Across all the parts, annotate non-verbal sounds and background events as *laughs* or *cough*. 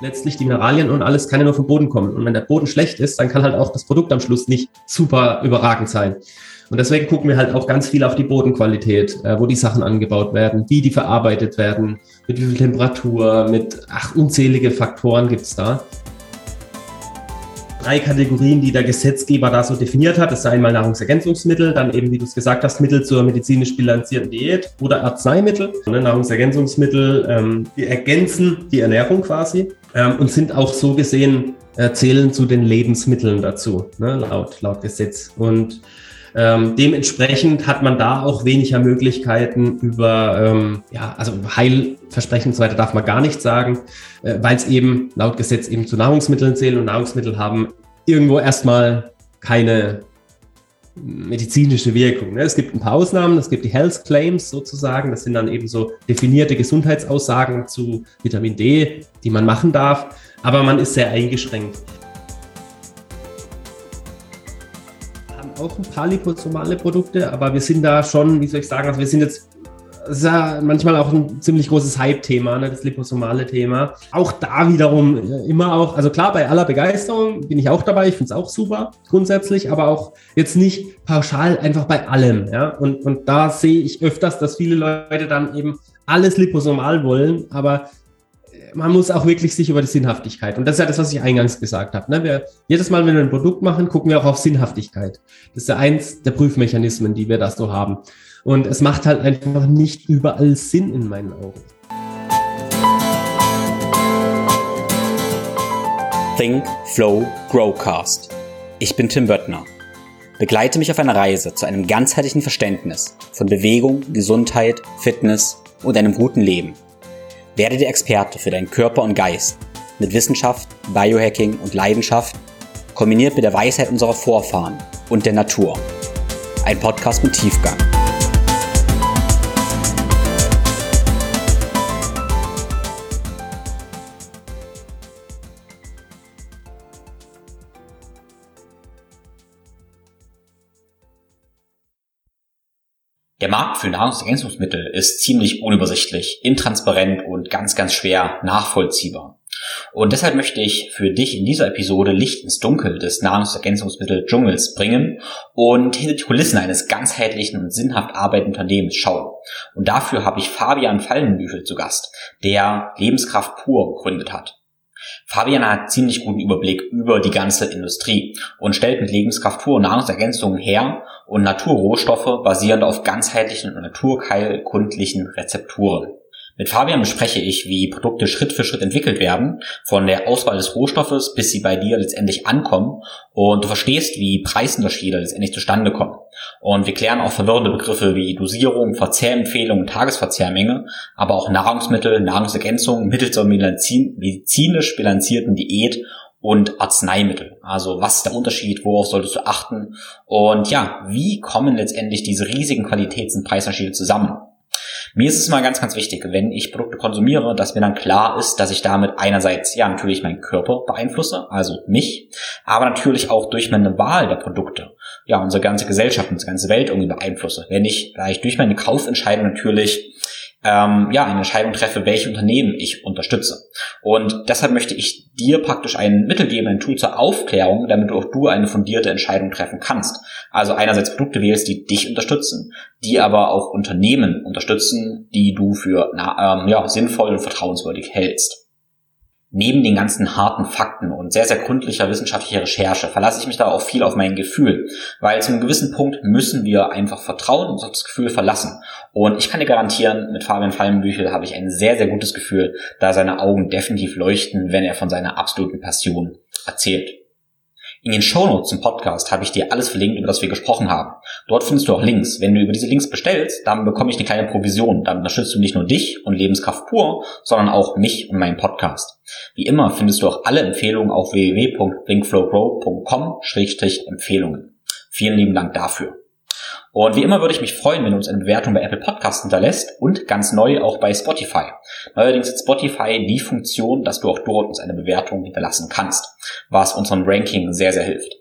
letztlich die Mineralien und alles kann ja nur vom Boden kommen. Und wenn der Boden schlecht ist, dann kann halt auch das Produkt am Schluss nicht super überragend sein. Und deswegen gucken wir halt auch ganz viel auf die Bodenqualität, äh, wo die Sachen angebaut werden, wie die verarbeitet werden, mit wie viel Temperatur, mit ach, unzählige Faktoren gibt's da. Drei Kategorien, die der Gesetzgeber da so definiert hat. Das sind einmal Nahrungsergänzungsmittel, dann eben, wie du es gesagt hast, Mittel zur medizinisch bilanzierten Diät oder Arzneimittel. Ne, Nahrungsergänzungsmittel, ähm, die ergänzen die Ernährung quasi ähm, und sind auch so gesehen, äh, zählen zu den Lebensmitteln dazu, ne, laut, laut Gesetz. Und ähm, dementsprechend hat man da auch weniger Möglichkeiten über, ähm, ja, also Heilversprechen und so weiter darf man gar nicht sagen, äh, weil es eben laut Gesetz eben zu Nahrungsmitteln zählen und Nahrungsmittel haben irgendwo erstmal keine medizinische Wirkung. Ne? Es gibt ein paar Ausnahmen, es gibt die Health Claims sozusagen, das sind dann eben so definierte Gesundheitsaussagen zu Vitamin D, die man machen darf, aber man ist sehr eingeschränkt. Auch ein paar liposomale Produkte, aber wir sind da schon, wie soll ich sagen, also wir sind jetzt das ist ja manchmal auch ein ziemlich großes Hype-Thema, ne, das liposomale Thema. Auch da wiederum äh, immer auch, also klar, bei aller Begeisterung bin ich auch dabei, ich finde es auch super grundsätzlich, aber auch jetzt nicht pauschal einfach bei allem. Ja? Und, und da sehe ich öfters, dass viele Leute dann eben alles liposomal wollen, aber man muss auch wirklich sich über die Sinnhaftigkeit. Und das ist ja das, was ich eingangs gesagt habe. Ne? Wir, jedes Mal, wenn wir ein Produkt machen, gucken wir auch auf Sinnhaftigkeit. Das ist ja eins der Prüfmechanismen, die wir da so haben. Und es macht halt einfach nicht überall Sinn in meinen Augen. Think, Flow, Growcast. Ich bin Tim Böttner. Begleite mich auf einer Reise zu einem ganzheitlichen Verständnis von Bewegung, Gesundheit, Fitness und einem guten Leben – werde der Experte für deinen Körper und Geist mit Wissenschaft, Biohacking und Leidenschaft, kombiniert mit der Weisheit unserer Vorfahren und der Natur. Ein Podcast mit Tiefgang. Der Markt für Nahrungsergänzungsmittel ist ziemlich unübersichtlich, intransparent und ganz, ganz schwer nachvollziehbar. Und deshalb möchte ich für dich in dieser Episode Licht ins Dunkel des Nahrungsergänzungsmittel-Dschungels bringen und hinter die Kulissen eines ganzheitlichen und sinnhaft arbeitenden Unternehmens schauen. Und dafür habe ich Fabian Fallenbüchel zu Gast, der Lebenskraft pur gegründet hat. Fabian hat ziemlich guten Überblick über die ganze Industrie und stellt mit Lebenskraft pur Nahrungsergänzungen her und Naturrohstoffe basierend auf ganzheitlichen und naturheilkundlichen Rezepturen. Mit Fabian bespreche ich, wie Produkte Schritt für Schritt entwickelt werden, von der Auswahl des Rohstoffes, bis sie bei dir letztendlich ankommen und du verstehst, wie Preisunterschiede letztendlich zustande kommen. Und wir klären auch verwirrende Begriffe wie Dosierung, Verzehrempfehlung, Tagesverzehrmenge, aber auch Nahrungsmittel, Nahrungsergänzung mittels der medizinisch bilanzierten Diät und Arzneimittel. Also was ist der Unterschied, worauf solltest du achten und ja, wie kommen letztendlich diese riesigen Qualitäts- und Preisunterschiede zusammen? Mir ist es mal ganz, ganz wichtig, wenn ich Produkte konsumiere, dass mir dann klar ist, dass ich damit einerseits ja natürlich meinen Körper beeinflusse, also mich, aber natürlich auch durch meine Wahl der Produkte, ja unsere ganze Gesellschaft, unsere ganze Welt irgendwie beeinflusse. Wenn ich vielleicht durch meine Kaufentscheidung natürlich ähm, ja, eine Entscheidung treffe, welche Unternehmen ich unterstütze. Und deshalb möchte ich dir praktisch ein Mittel geben, ein Tool zur Aufklärung, damit auch du eine fundierte Entscheidung treffen kannst. Also einerseits Produkte wählst, die dich unterstützen, die aber auch Unternehmen unterstützen, die du für na, ähm, ja, sinnvoll und vertrauenswürdig hältst. Neben den ganzen harten Fakten und sehr, sehr gründlicher wissenschaftlicher Recherche verlasse ich mich da auch viel auf mein Gefühl, weil zu einem gewissen Punkt müssen wir einfach vertrauen und auf das Gefühl verlassen. Und ich kann dir garantieren, mit Fabian Fallenbüchel habe ich ein sehr, sehr gutes Gefühl, da seine Augen definitiv leuchten, wenn er von seiner absoluten Passion erzählt. In den Shownotes zum Podcast habe ich dir alles verlinkt, über das wir gesprochen haben. Dort findest du auch Links. Wenn du über diese Links bestellst, dann bekomme ich eine kleine Provision. Dann unterstützt du nicht nur dich und Lebenskraft pur, sondern auch mich und meinen Podcast. Wie immer findest du auch alle Empfehlungen auf www.thinkflowgrow.com-empfehlungen. Vielen lieben Dank dafür. Und wie immer würde ich mich freuen, wenn du uns eine Bewertung bei Apple Podcasts hinterlässt und ganz neu auch bei Spotify. Neuerdings hat Spotify die Funktion, dass du auch dort uns eine Bewertung hinterlassen kannst, was unserem Ranking sehr, sehr hilft.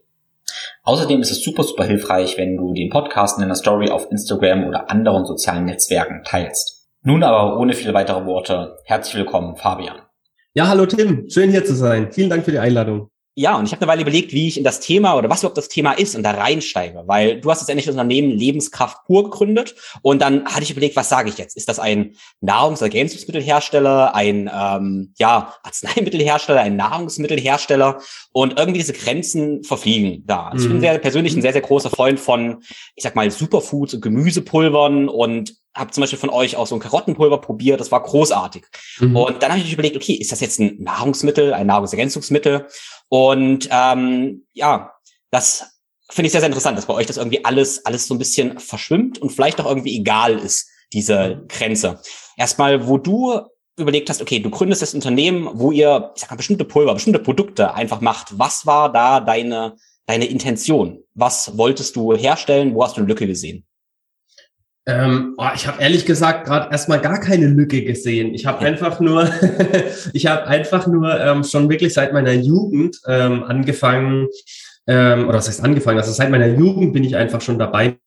Außerdem ist es super, super hilfreich, wenn du den Podcast in einer Story auf Instagram oder anderen sozialen Netzwerken teilst. Nun aber ohne viele weitere Worte, herzlich willkommen, Fabian. Ja, hallo Tim, schön hier zu sein. Vielen Dank für die Einladung. Ja, und ich habe eine Weile überlegt, wie ich in das Thema oder was überhaupt das Thema ist und da reinsteige, weil du hast jetzt endlich das Unternehmen Lebenskraft pur gegründet und dann hatte ich überlegt, was sage ich jetzt? Ist das ein Nahrungsergänzungsmittelhersteller, ein ähm, ja Arzneimittelhersteller, ein Nahrungsmittelhersteller und irgendwie diese Grenzen verfliegen da. Also ich bin mhm. sehr persönlich ein sehr sehr großer Freund von, ich sag mal Superfoods und Gemüsepulvern und habe zum Beispiel von euch auch so ein Karottenpulver probiert, das war großartig. Mhm. Und dann habe ich überlegt, okay, ist das jetzt ein Nahrungsmittel, ein Nahrungsergänzungsmittel? Und ähm, ja, das finde ich sehr, sehr interessant, dass bei euch das irgendwie alles, alles so ein bisschen verschwimmt und vielleicht auch irgendwie egal ist, diese Grenze. Erstmal, wo du überlegt hast, okay, du gründest das Unternehmen, wo ihr, ich sag mal, bestimmte Pulver, bestimmte Produkte einfach macht. Was war da deine, deine Intention? Was wolltest du herstellen? Wo hast du eine Lücke gesehen? Ähm, oh, ich habe ehrlich gesagt gerade erstmal gar keine Lücke gesehen. Ich habe einfach nur, *laughs* ich habe einfach nur ähm, schon wirklich seit meiner Jugend ähm, angefangen, ähm, oder was heißt angefangen? Also seit meiner Jugend bin ich einfach schon dabei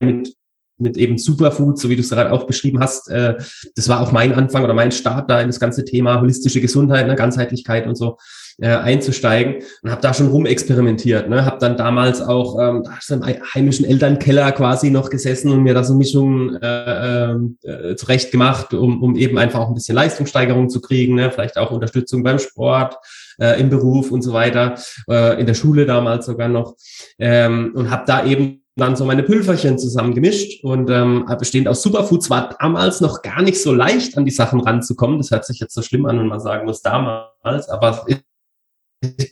mit mit eben Superfood, so wie du es gerade auch beschrieben hast. Äh, das war auch mein Anfang oder mein Start da in das ganze Thema holistische Gesundheit, ne, Ganzheitlichkeit und so äh, einzusteigen und habe da schon rumexperimentiert. Ne? Habe dann damals auch ähm, im heimischen Elternkeller quasi noch gesessen und mir da so Mischungen äh, äh, zurecht gemacht, um, um eben einfach auch ein bisschen Leistungssteigerung zu kriegen, ne? vielleicht auch Unterstützung beim Sport, äh, im Beruf und so weiter, äh, in der Schule damals sogar noch ähm, und habe da eben dann so meine Pülferchen zusammengemischt und ähm, bestehend aus Superfoods war damals noch gar nicht so leicht an die Sachen ranzukommen. Das hört sich jetzt so schlimm an, wenn man sagen muss damals, aber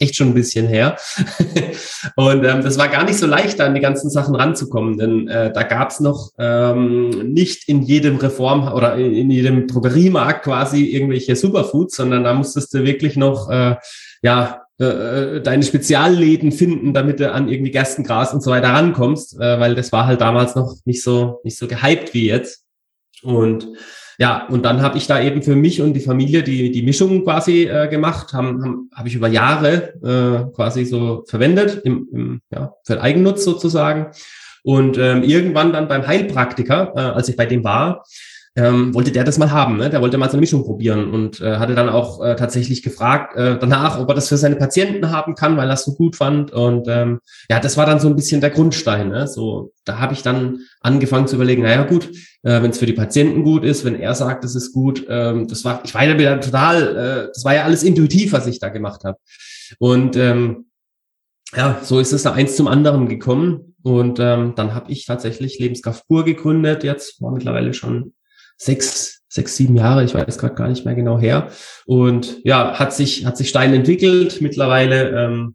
echt schon ein bisschen her. *laughs* und ähm, das war gar nicht so leicht, an die ganzen Sachen ranzukommen, denn äh, da gab's noch ähm, nicht in jedem Reform oder in, in jedem Drogeriemarkt quasi irgendwelche Superfoods, sondern da musstest du wirklich noch äh, ja äh, äh, deine Spezialläden finden, damit du an irgendwie Gerstengras und so weiter rankommst, äh, weil das war halt damals noch nicht so nicht so gehypt wie jetzt. Und ja, und dann habe ich da eben für mich und die Familie die, die Mischung quasi äh, gemacht, haben, haben, habe ich über Jahre äh, quasi so verwendet, im, im, ja, für Eigennutz sozusagen. Und ähm, irgendwann dann beim Heilpraktiker, äh, als ich bei dem war, ähm, wollte der das mal haben. Ne? Der wollte mal so eine Mischung probieren und äh, hatte dann auch äh, tatsächlich gefragt äh, danach, ob er das für seine Patienten haben kann, weil er es so gut fand. Und ähm, ja, das war dann so ein bisschen der Grundstein. Ne? So, da habe ich dann angefangen zu überlegen, naja gut, äh, wenn es für die Patienten gut ist, wenn er sagt, es ist gut, ähm, das war, ich war ja wieder total, äh, das war ja alles intuitiv, was ich da gemacht habe. Und ähm, ja, so ist es da eins zum anderen gekommen. Und ähm, dann habe ich tatsächlich Lebenskraft pur gegründet. Jetzt war mittlerweile schon sechs, sechs, sieben Jahre, ich weiß gerade gar nicht mehr genau her. Und ja, hat sich, hat sich steil entwickelt. Mittlerweile ähm,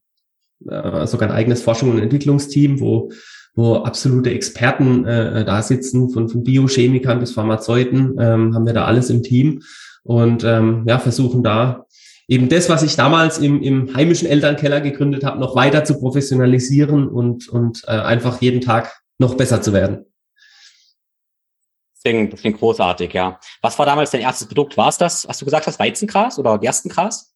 äh, sogar ein eigenes Forschung- und Entwicklungsteam, wo wo absolute Experten äh, da sitzen, von, von Biochemikern bis Pharmazeuten, ähm, haben wir da alles im Team und ähm, ja, versuchen da eben das, was ich damals im, im heimischen Elternkeller gegründet habe, noch weiter zu professionalisieren und, und äh, einfach jeden Tag noch besser zu werden. Das klingt, das klingt großartig, ja. Was war damals dein erstes Produkt? War es das, hast du gesagt hast, Weizengras oder Gerstengras?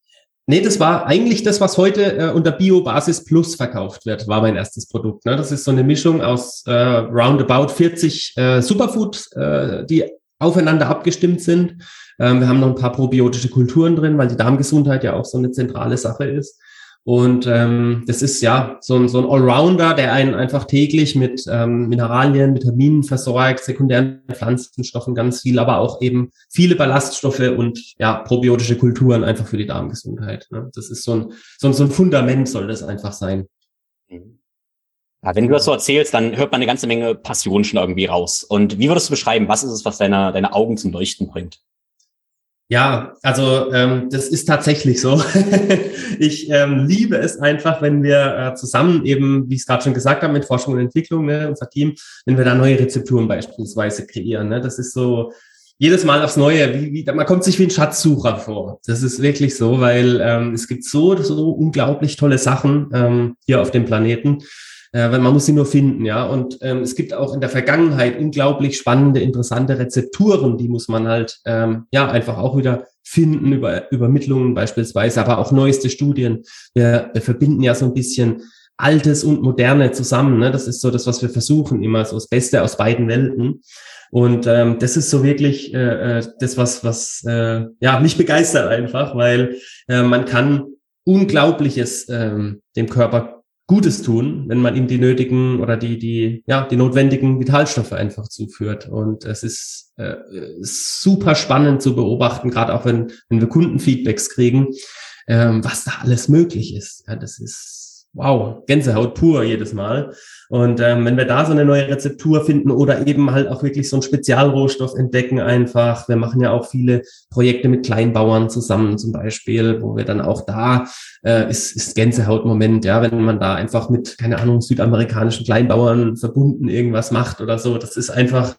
Nee, das war eigentlich das, was heute äh, unter Biobasis Plus verkauft wird, war mein erstes Produkt. Ne? Das ist so eine Mischung aus äh, roundabout 40 äh, Superfoods, äh, die aufeinander abgestimmt sind. Ähm, wir haben noch ein paar probiotische Kulturen drin, weil die Darmgesundheit ja auch so eine zentrale Sache ist. Und ähm, das ist ja so ein, so ein Allrounder, der einen einfach täglich mit ähm, Mineralien, Vitaminen versorgt, sekundären Pflanzenstoffen ganz viel, aber auch eben viele Ballaststoffe und ja probiotische Kulturen einfach für die Darmgesundheit. Ne? Das ist so ein, so ein, so ein Fundament soll das einfach sein. Ja, wenn du das so erzählst, dann hört man eine ganze Menge Passion schon irgendwie raus. Und wie würdest du beschreiben, was ist es, was deine, deine Augen zum Leuchten bringt? Ja, also ähm, das ist tatsächlich so. *laughs* ich ähm, liebe es einfach, wenn wir äh, zusammen eben, wie ich es gerade schon gesagt habe, mit Forschung und Entwicklung, ne, unser Team, wenn wir da neue Rezepturen beispielsweise kreieren. Ne? Das ist so jedes Mal aufs Neue, wie, wie, man kommt sich wie ein Schatzsucher vor. Das ist wirklich so, weil ähm, es gibt so, so unglaublich tolle Sachen ähm, hier auf dem Planeten äh, weil man muss sie nur finden, ja. Und ähm, es gibt auch in der Vergangenheit unglaublich spannende, interessante Rezepturen, die muss man halt ähm, ja einfach auch wieder finden über Übermittlungen beispielsweise, aber auch neueste Studien. Wir, wir verbinden ja so ein bisschen Altes und Moderne zusammen. Ne? Das ist so das, was wir versuchen, immer so das Beste aus beiden Welten. Und ähm, das ist so wirklich äh, äh, das, was, was äh, ja, mich begeistert einfach, weil äh, man kann Unglaubliches ähm, dem Körper Gutes tun, wenn man ihm die nötigen oder die, die, ja, die notwendigen Vitalstoffe einfach zuführt. Und es ist äh, super spannend zu beobachten, gerade auch wenn, wenn wir Kundenfeedbacks kriegen, ähm, was da alles möglich ist. Ja, das ist wow, Gänsehaut pur jedes Mal. Und ähm, wenn wir da so eine neue Rezeptur finden oder eben halt auch wirklich so einen Spezialrohstoff entdecken einfach. Wir machen ja auch viele Projekte mit Kleinbauern zusammen zum Beispiel, wo wir dann auch da, äh, ist, ist Gänsehaut-Moment, ja, wenn man da einfach mit, keine Ahnung, südamerikanischen Kleinbauern verbunden irgendwas macht oder so. Das ist einfach,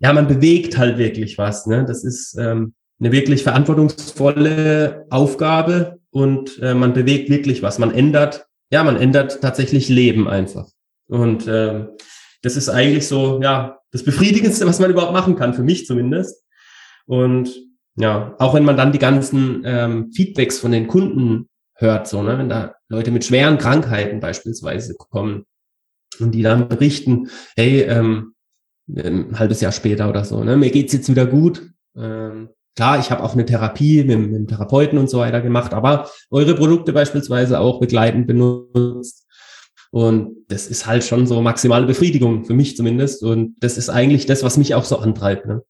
ja, man bewegt halt wirklich was. Ne? Das ist ähm, eine wirklich verantwortungsvolle Aufgabe und äh, man bewegt wirklich was. Man ändert ja, man ändert tatsächlich Leben einfach. Und ähm, das ist eigentlich so, ja, das Befriedigendste, was man überhaupt machen kann, für mich zumindest. Und ja, auch wenn man dann die ganzen ähm, Feedbacks von den Kunden hört, so, ne, wenn da Leute mit schweren Krankheiten beispielsweise kommen und die dann berichten, hey, ähm, ein halbes Jahr später oder so, ne, mir geht's jetzt wieder gut, ähm, Klar, ich habe auch eine Therapie mit, mit dem Therapeuten und so weiter gemacht, aber eure Produkte beispielsweise auch begleitend benutzt. Und das ist halt schon so maximale Befriedigung, für mich zumindest. Und das ist eigentlich das, was mich auch so antreibt. Ne?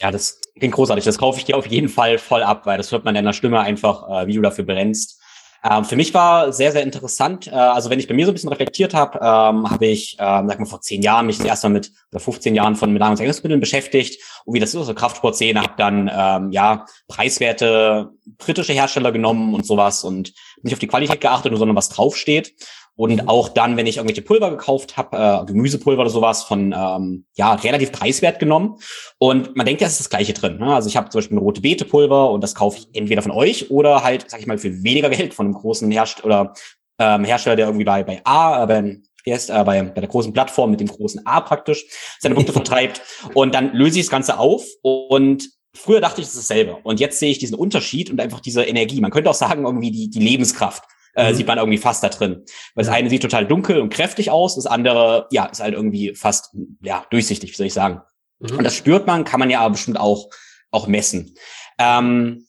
Ja, das klingt großartig. Das kaufe ich dir auf jeden Fall voll ab, weil das hört man in deiner Stimme einfach, äh, wie du dafür brennst. Ähm, für mich war sehr, sehr interessant. Äh, also wenn ich bei mir so ein bisschen reflektiert habe, ähm, habe ich, ähm, sag mal, vor zehn Jahren mich das erste Mal mit, oder 15 Jahren von mit Nahrungsergänzungsmitteln beschäftigt und wie das ist, also Kraftsportszene, habe dann, ähm, ja, preiswerte britische Hersteller genommen und sowas und nicht auf die Qualität geachtet, nur sondern was draufsteht. Und auch dann, wenn ich irgendwelche Pulver gekauft habe, äh, Gemüsepulver oder sowas, von ähm, ja relativ preiswert genommen. Und man denkt, ja, es ist das Gleiche drin. Ne? Also ich habe zum Beispiel rote Beete-Pulver und das kaufe ich entweder von euch oder halt, sag ich mal, für weniger Geld von einem großen Hersteller oder ähm, Hersteller, der irgendwie bei, bei A, äh, bei, wie heißt, äh, bei, bei der großen Plattform mit dem großen A praktisch seine Produkte *laughs* vertreibt. Und dann löse ich das Ganze auf und Früher dachte ich, es ist dasselbe. Und jetzt sehe ich diesen Unterschied und einfach diese Energie. Man könnte auch sagen, irgendwie die, die Lebenskraft äh, mhm. sieht man irgendwie fast da drin. Weil das eine sieht total dunkel und kräftig aus, das andere, ja, ist halt irgendwie fast, ja, durchsichtig, wie soll ich sagen. Mhm. Und das spürt man, kann man ja aber bestimmt auch, auch messen. Ähm,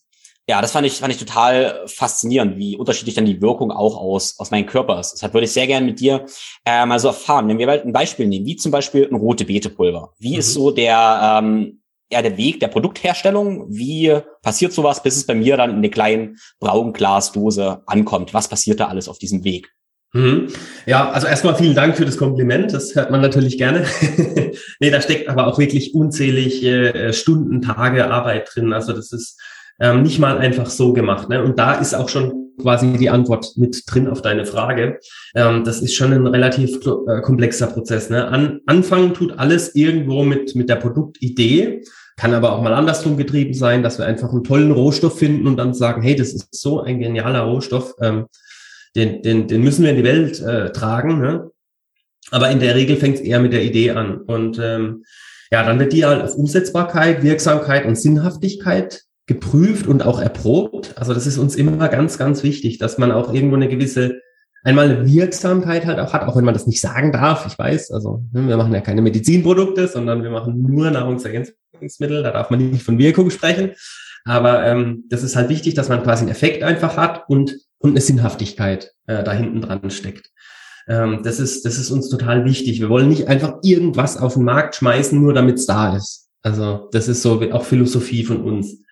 ja, das fand ich, fand ich total faszinierend, wie unterschiedlich dann die Wirkung auch aus, aus meinem Körper ist. Deshalb würde ich sehr gerne mit dir äh, mal so erfahren. Wenn wir mal ein Beispiel nehmen, wie zum Beispiel ein rote Beetepulver. Wie mhm. ist so der, ähm, ja, der Weg der Produktherstellung. Wie passiert sowas, bis es bei mir dann in der kleinen Braunglasdose ankommt? Was passiert da alles auf diesem Weg? Mhm. Ja, also erstmal vielen Dank für das Kompliment. Das hört man natürlich gerne. *laughs* nee, da steckt aber auch wirklich unzählig äh, Stunden, Tage Arbeit drin. Also das ist ähm, nicht mal einfach so gemacht. Ne? Und da ist auch schon quasi die Antwort mit drin auf deine Frage. Ähm, das ist schon ein relativ äh, komplexer Prozess. Ne? An, anfangen tut alles irgendwo mit, mit der Produktidee. Kann aber auch mal andersrum getrieben sein, dass wir einfach einen tollen Rohstoff finden und dann sagen, hey, das ist so ein genialer Rohstoff, ähm, den, den, den müssen wir in die Welt äh, tragen. Ne? Aber in der Regel fängt es eher mit der Idee an. Und ähm, ja, dann wird die halt auf Umsetzbarkeit, Wirksamkeit und Sinnhaftigkeit geprüft und auch erprobt. Also das ist uns immer ganz, ganz wichtig, dass man auch irgendwo eine gewisse einmal eine Wirksamkeit halt auch hat, auch wenn man das nicht sagen darf. Ich weiß, also ne, wir machen ja keine Medizinprodukte, sondern wir machen nur Nahrungsergänzungsmittel. Da darf man nicht von Wirkung sprechen. Aber ähm, das ist halt wichtig, dass man quasi einen Effekt einfach hat und und eine Sinnhaftigkeit äh, da hinten dran steckt. Ähm, das ist das ist uns total wichtig. Wir wollen nicht einfach irgendwas auf den Markt schmeißen, nur damit es da ist. Also das ist so auch Philosophie von uns.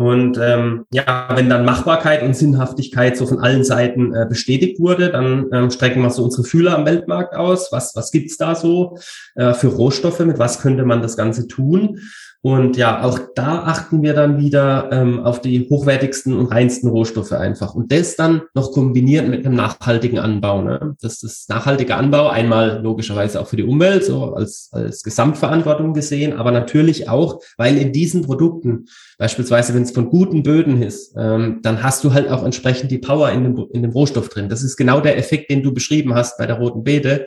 Und ähm, ja, wenn dann Machbarkeit und Sinnhaftigkeit so von allen Seiten äh, bestätigt wurde, dann ähm, strecken wir so unsere Fühler am Weltmarkt aus. Was, was gibt's da so äh, für Rohstoffe? Mit was könnte man das Ganze tun? Und ja, auch da achten wir dann wieder ähm, auf die hochwertigsten und reinsten Rohstoffe einfach. Und das dann noch kombiniert mit einem nachhaltigen Anbau. Ne? Das ist nachhaltiger Anbau, einmal logischerweise auch für die Umwelt, so als, als Gesamtverantwortung gesehen, aber natürlich auch, weil in diesen Produkten, beispielsweise wenn es von guten Böden ist, ähm, dann hast du halt auch entsprechend die Power in dem, in dem Rohstoff drin. Das ist genau der Effekt, den du beschrieben hast bei der roten Beete.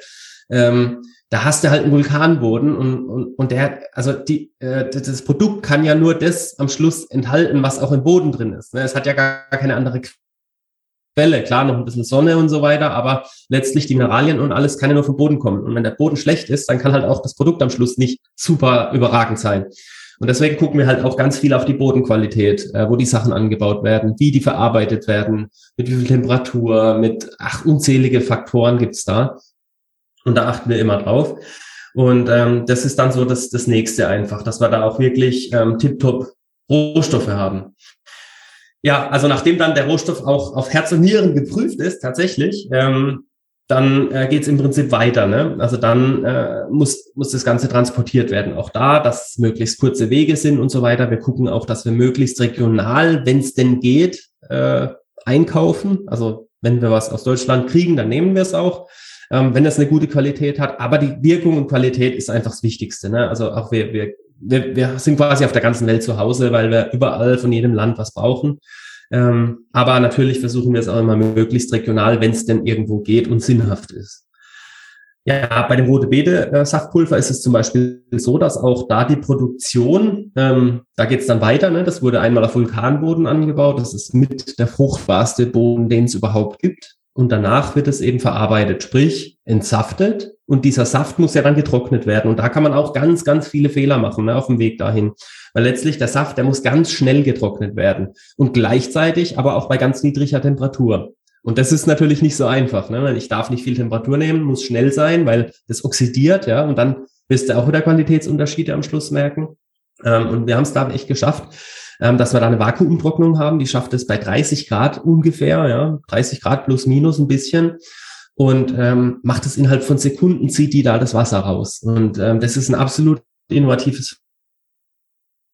Ähm, da hast du halt einen Vulkanboden und, und, und der, also die, äh, das Produkt kann ja nur das am Schluss enthalten, was auch im Boden drin ist. Ne? Es hat ja gar keine andere Bälle, klar, noch ein bisschen Sonne und so weiter, aber letztlich die Mineralien und alles kann ja nur vom Boden kommen. Und wenn der Boden schlecht ist, dann kann halt auch das Produkt am Schluss nicht super überragend sein. Und deswegen gucken wir halt auch ganz viel auf die Bodenqualität, äh, wo die Sachen angebaut werden, wie die verarbeitet werden, mit wie viel Temperatur, mit ach, unzählige Faktoren gibt's da. Und da achten wir immer drauf. Und ähm, das ist dann so das, das nächste einfach, dass wir da auch wirklich ähm, tiptop Rohstoffe haben. Ja, also nachdem dann der Rohstoff auch auf Herz und Nieren geprüft ist, tatsächlich, ähm, dann äh, geht es im Prinzip weiter. Ne? Also dann äh, muss, muss das Ganze transportiert werden. Auch da, dass möglichst kurze Wege sind und so weiter. Wir gucken auch, dass wir möglichst regional, wenn es denn geht, äh, einkaufen. Also wenn wir was aus Deutschland kriegen, dann nehmen wir es auch, ähm, wenn das eine gute Qualität hat. Aber die Wirkung und Qualität ist einfach das Wichtigste. Ne? Also auch wir, wir wir, wir sind quasi auf der ganzen Welt zu Hause, weil wir überall von jedem Land was brauchen. Ähm, aber natürlich versuchen wir es auch immer möglichst regional, wenn es denn irgendwo geht und sinnhaft ist. Ja, bei dem rote Beete äh, Saftpulver ist es zum Beispiel so, dass auch da die Produktion, ähm, da geht es dann weiter, ne? das wurde einmal auf Vulkanboden angebaut, das ist mit der fruchtbarste Boden, den es überhaupt gibt und danach wird es eben verarbeitet, sprich entsaftet und dieser Saft muss ja dann getrocknet werden und da kann man auch ganz, ganz viele Fehler machen ne, auf dem Weg dahin, weil letztlich der Saft, der muss ganz schnell getrocknet werden und gleichzeitig aber auch bei ganz niedriger Temperatur. Und das ist natürlich nicht so einfach, ne? ich darf nicht viel Temperatur nehmen, muss schnell sein, weil das oxidiert, ja, und dann wirst du auch wieder Qualitätsunterschiede am Schluss merken. Ähm, und wir haben es da echt geschafft, ähm, dass wir da eine Vakuumtrocknung haben. Die schafft es bei 30 Grad ungefähr, ja, 30 Grad plus minus ein bisschen und ähm, macht es innerhalb von Sekunden, zieht die da das Wasser raus. Und ähm, das ist ein absolut innovatives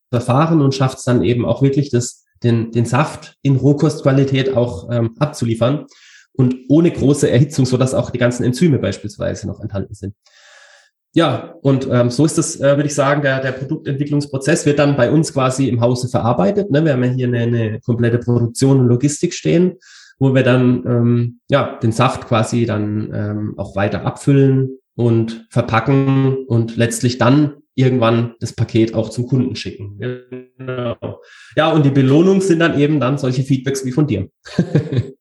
Verfahren und schafft es dann eben auch wirklich, das, den, den Saft in Rohkostqualität auch ähm, abzuliefern und ohne große Erhitzung, so dass auch die ganzen Enzyme beispielsweise noch enthalten sind. Ja, und ähm, so ist das, äh, würde ich sagen, der, der Produktentwicklungsprozess wird dann bei uns quasi im Hause verarbeitet. Ne? Wir haben ja hier eine, eine komplette Produktion und Logistik stehen, wo wir dann ähm, ja den Saft quasi dann ähm, auch weiter abfüllen und verpacken und letztlich dann irgendwann das Paket auch zum Kunden schicken. Genau. Ja, und die Belohnung sind dann eben dann solche Feedbacks wie von dir. *laughs*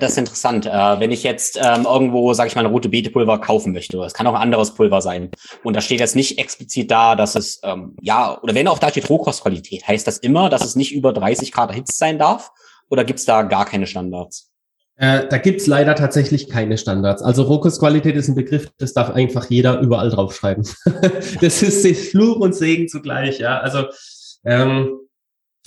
das ist interessant. Äh, wenn ich jetzt ähm, irgendwo, sage ich mal, ein rote Beetepulver kaufen möchte, es kann auch ein anderes Pulver sein, und da steht jetzt nicht explizit da, dass es, ähm, ja, oder wenn auch da steht Rohkostqualität, heißt das immer, dass es nicht über 30 Grad erhitzt sein darf? Oder gibt's da gar keine Standards? Äh, da gibt's leider tatsächlich keine Standards. Also Rohkostqualität ist ein Begriff, das darf einfach jeder überall draufschreiben. *laughs* das ist Fluch und Segen zugleich, ja. Also ähm,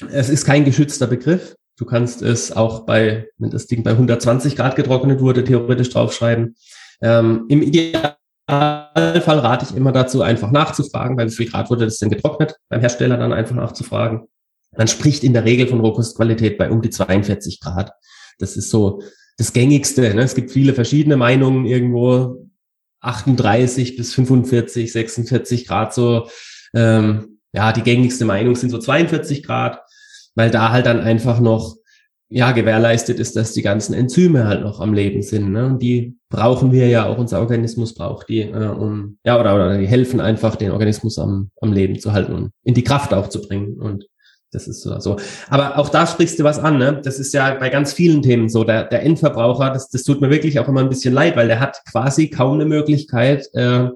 es ist kein geschützter Begriff. Du kannst es auch bei, wenn das Ding bei 120 Grad getrocknet wurde, theoretisch draufschreiben. Ähm, Im Idealfall rate ich immer dazu, einfach nachzufragen, weil wie viel Grad wurde das denn getrocknet, beim Hersteller dann einfach nachzufragen. Man spricht in der Regel von Rohkostqualität bei um die 42 Grad. Das ist so das gängigste. Ne? Es gibt viele verschiedene Meinungen irgendwo 38 bis 45, 46 Grad so. Ähm, ja, die gängigste Meinung sind so 42 Grad weil da halt dann einfach noch ja gewährleistet ist, dass die ganzen Enzyme halt noch am Leben sind. Ne? Und die brauchen wir ja auch, unser Organismus braucht die, äh, um ja oder, oder die helfen einfach, den Organismus am, am Leben zu halten und in die Kraft auch zu bringen. Und das ist so. so. Aber auch da sprichst du was an, ne? Das ist ja bei ganz vielen Themen so. Der, der Endverbraucher, das, das tut mir wirklich auch immer ein bisschen leid, weil der hat quasi kaum eine Möglichkeit, äh,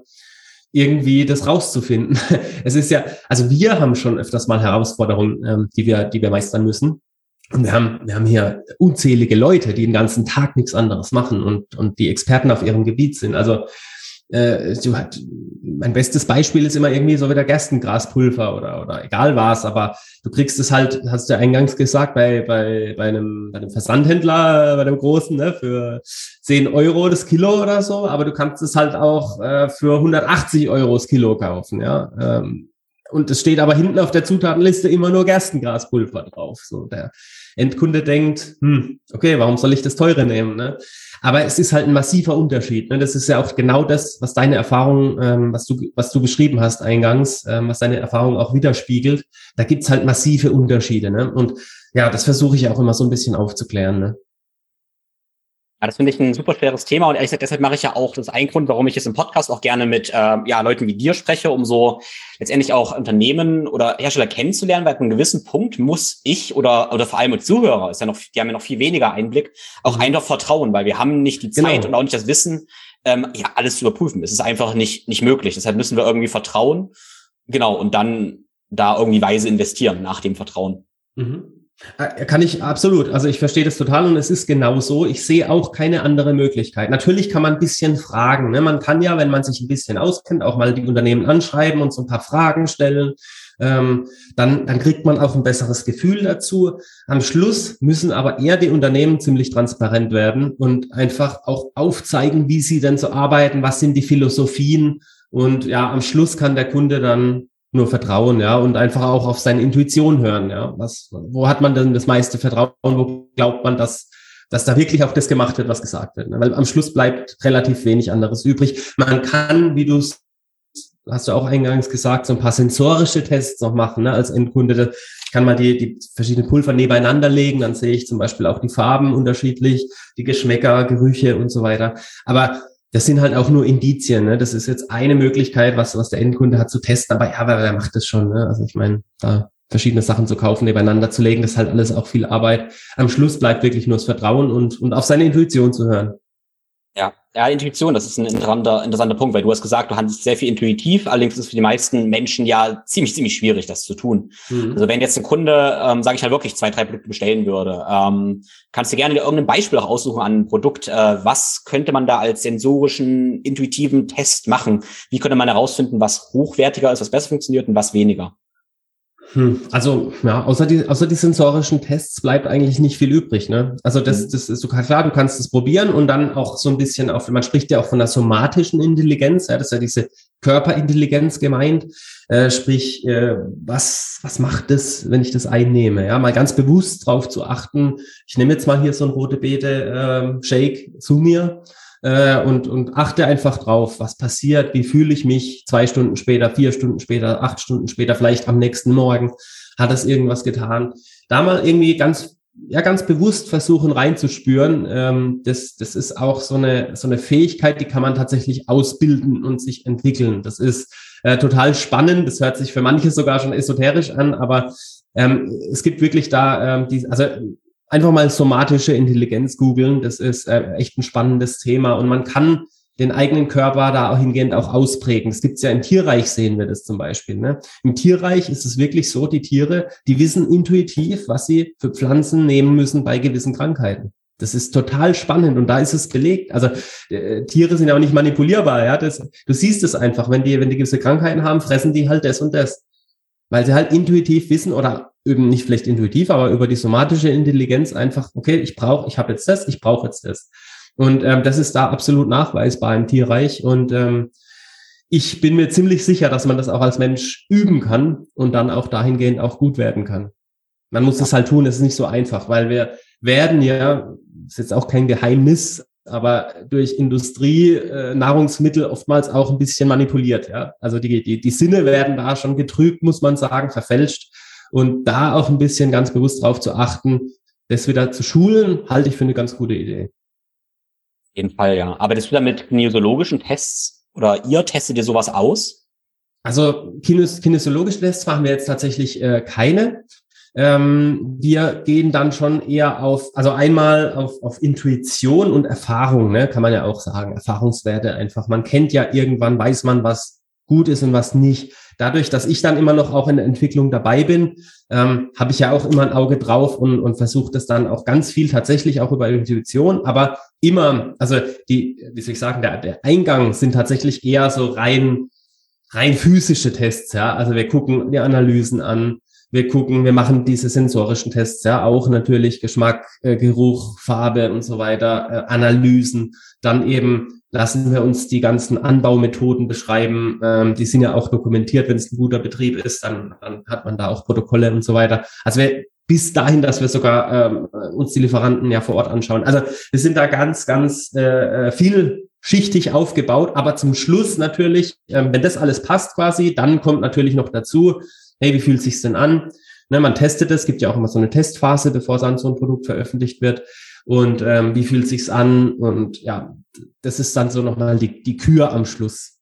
irgendwie das rauszufinden. *laughs* Es ist ja, also wir haben schon öfters mal Herausforderungen, ähm, die wir, die wir meistern müssen. Und wir haben, wir haben hier unzählige Leute, die den ganzen Tag nichts anderes machen und, und die Experten auf ihrem Gebiet sind. Also äh, du hat, mein bestes Beispiel ist immer irgendwie so wieder Gerstengraspulver oder, oder egal was, aber du kriegst es halt, hast du ja eingangs gesagt, bei, bei, bei, einem, bei einem Versandhändler, bei dem großen, ne, für 10 Euro das Kilo oder so, aber du kannst es halt auch äh, für 180 Euro das Kilo kaufen, ja. Ähm, und es steht aber hinten auf der Zutatenliste immer nur Gerstengraspulver drauf. So der Endkunde denkt, hm, okay, warum soll ich das teure nehmen? Ne? Aber es ist halt ein massiver Unterschied. Ne? Das ist ja auch genau das, was deine Erfahrung, ähm, was du, was du beschrieben hast eingangs, ähm, was deine Erfahrung auch widerspiegelt. Da gibt's halt massive Unterschiede. Ne? Und ja, das versuche ich auch immer so ein bisschen aufzuklären. Ne? Ja, das finde ich ein super schweres Thema und ehrlich gesagt, deshalb mache ich ja auch, das ist ein Grund, warum ich jetzt im Podcast auch gerne mit äh, ja, Leuten wie dir spreche, um so letztendlich auch Unternehmen oder Hersteller kennenzulernen, weil ab einem gewissen Punkt muss ich oder, oder vor allem mit Zuhörer, ist ja noch, die haben ja noch viel weniger Einblick, auch mhm. einfach vertrauen, weil wir haben nicht die. Zeit genau. und auch nicht das Wissen, ähm, ja, alles zu überprüfen. Es ist einfach nicht, nicht möglich. Deshalb müssen wir irgendwie vertrauen. Genau, und dann da irgendwie weise investieren nach dem Vertrauen. Mhm. Äh, kann ich absolut. Also ich verstehe das total und es ist genau so. Ich sehe auch keine andere Möglichkeit. Natürlich kann man ein bisschen fragen. Ne? Man kann ja, wenn man sich ein bisschen auskennt, auch mal die Unternehmen anschreiben und so ein paar Fragen stellen. Ähm, dann, dann kriegt man auch ein besseres Gefühl dazu. Am Schluss müssen aber eher die Unternehmen ziemlich transparent werden und einfach auch aufzeigen, wie sie denn so arbeiten, was sind die Philosophien. Und ja, am Schluss kann der Kunde dann nur vertrauen, ja, und einfach auch auf seine Intuition hören, ja. Was, wo hat man denn das meiste Vertrauen? Wo glaubt man, dass, dass da wirklich auch das gemacht wird, was gesagt wird? Ne? Weil am Schluss bleibt relativ wenig anderes übrig. Man kann, wie du hast du auch eingangs gesagt, so ein paar sensorische Tests noch machen, ne, als Endkunde. Da kann man die, die verschiedenen Pulver nebeneinander legen, dann sehe ich zum Beispiel auch die Farben unterschiedlich, die Geschmäcker, Gerüche und so weiter. Aber das sind halt auch nur Indizien. Ne? Das ist jetzt eine Möglichkeit, was, was der Endkunde hat zu testen. Aber ja, wer macht das schon? Ne? Also ich meine, da verschiedene Sachen zu kaufen, nebeneinander zu legen, das ist halt alles auch viel Arbeit. Am Schluss bleibt wirklich nur das Vertrauen und, und auf seine Intuition zu hören. Ja, Intuition, das ist ein interessanter, interessanter Punkt, weil du hast gesagt, du handelst sehr viel intuitiv, allerdings ist es für die meisten Menschen ja ziemlich, ziemlich schwierig, das zu tun. Mhm. Also wenn jetzt ein Kunde, ähm, sage ich halt wirklich, zwei, drei Produkte bestellen würde, ähm, kannst du gerne dir irgendein Beispiel auch aussuchen an ein Produkt. Äh, was könnte man da als sensorischen, intuitiven Test machen? Wie könnte man herausfinden, was hochwertiger ist, was besser funktioniert und was weniger? Hm, also, ja, außer die, außer die sensorischen Tests bleibt eigentlich nicht viel übrig, ne? Also, das, mhm. das ist sogar klar, du kannst es probieren und dann auch so ein bisschen auf, man spricht ja auch von der somatischen Intelligenz, ja, das ist ja diese Körperintelligenz gemeint, äh, sprich, äh, was, was macht es, wenn ich das einnehme, ja? Mal ganz bewusst drauf zu achten. Ich nehme jetzt mal hier so ein rote Beete, äh, Shake zu mir äh, und, und achte einfach drauf, was passiert, wie fühle ich mich zwei Stunden später, vier Stunden später, acht Stunden später, vielleicht am nächsten Morgen, hat es irgendwas getan. Da mal irgendwie ganz ja ganz bewusst versuchen reinzuspüren. Ähm, das, das ist auch so eine, so eine Fähigkeit, die kann man tatsächlich ausbilden und sich entwickeln. Das ist äh, total spannend. Das hört sich für manche sogar schon esoterisch an, aber ähm, es gibt wirklich da, ähm, die, also einfach mal somatische Intelligenz googeln. Das ist äh, echt ein spannendes Thema und man kann den eigenen Körper da hingehend auch ausprägen. Das gibt's ja im Tierreich, sehen wir das zum Beispiel. Ne? Im Tierreich ist es wirklich so, die Tiere, die wissen intuitiv, was sie für Pflanzen nehmen müssen bei gewissen Krankheiten. Das ist total spannend und da ist es belegt. Also äh, Tiere sind ja auch nicht manipulierbar. Ja, das, du siehst es einfach, wenn die, wenn die gewisse Krankheiten haben, fressen die halt das und das, weil sie halt intuitiv wissen oder eben nicht vielleicht intuitiv, aber über die somatische Intelligenz einfach, okay, ich brauche, ich habe jetzt das, ich brauche jetzt das. Und ähm, das ist da absolut nachweisbar im Tierreich. Und ähm, ich bin mir ziemlich sicher, dass man das auch als Mensch üben kann und dann auch dahingehend auch gut werden kann. Man muss es halt tun, es ist nicht so einfach, weil wir werden ja, ist jetzt auch kein Geheimnis, aber durch Industrie, äh, Nahrungsmittel oftmals auch ein bisschen manipuliert. Ja? Also die, die, die Sinne werden da schon getrübt, muss man sagen, verfälscht. Und da auch ein bisschen ganz bewusst drauf zu achten, das wieder zu schulen, halte ich für eine ganz gute Idee. Auf jeden Fall, ja. Aber das wieder mit kinesiologischen Tests oder ihr testet ihr sowas aus? Also kines kinesiologische Tests machen wir jetzt tatsächlich äh, keine. Ähm, wir gehen dann schon eher auf, also einmal auf, auf Intuition und Erfahrung, ne, kann man ja auch sagen, Erfahrungswerte einfach. Man kennt ja irgendwann, weiß man, was gut ist und was nicht dadurch, dass ich dann immer noch auch in der Entwicklung dabei bin, ähm, habe ich ja auch immer ein Auge drauf und, und versuche das dann auch ganz viel tatsächlich auch über Intuition, aber immer, also die, wie soll ich sagen, der, der Eingang sind tatsächlich eher so rein, rein physische Tests, ja. Also wir gucken die Analysen an, wir gucken, wir machen diese sensorischen Tests ja auch natürlich Geschmack, äh, Geruch, Farbe und so weiter, äh, Analysen, dann eben lassen wir uns die ganzen Anbaumethoden beschreiben. Ähm, die sind ja auch dokumentiert, wenn es ein guter Betrieb ist, dann, dann hat man da auch Protokolle und so weiter. Also wir, bis dahin, dass wir sogar ähm, uns die Lieferanten ja vor Ort anschauen. Also wir sind da ganz, ganz äh, äh vielschichtig aufgebaut, aber zum Schluss natürlich, ähm, wenn das alles passt quasi, dann kommt natürlich noch dazu, hey, wie fühlt sich's denn an? Ne, man testet es, gibt ja auch immer so eine Testphase, bevor dann so ein Produkt veröffentlicht wird. Und ähm, wie fühlt sich's an? Und ja, das ist dann so nochmal die, die Kür am Schluss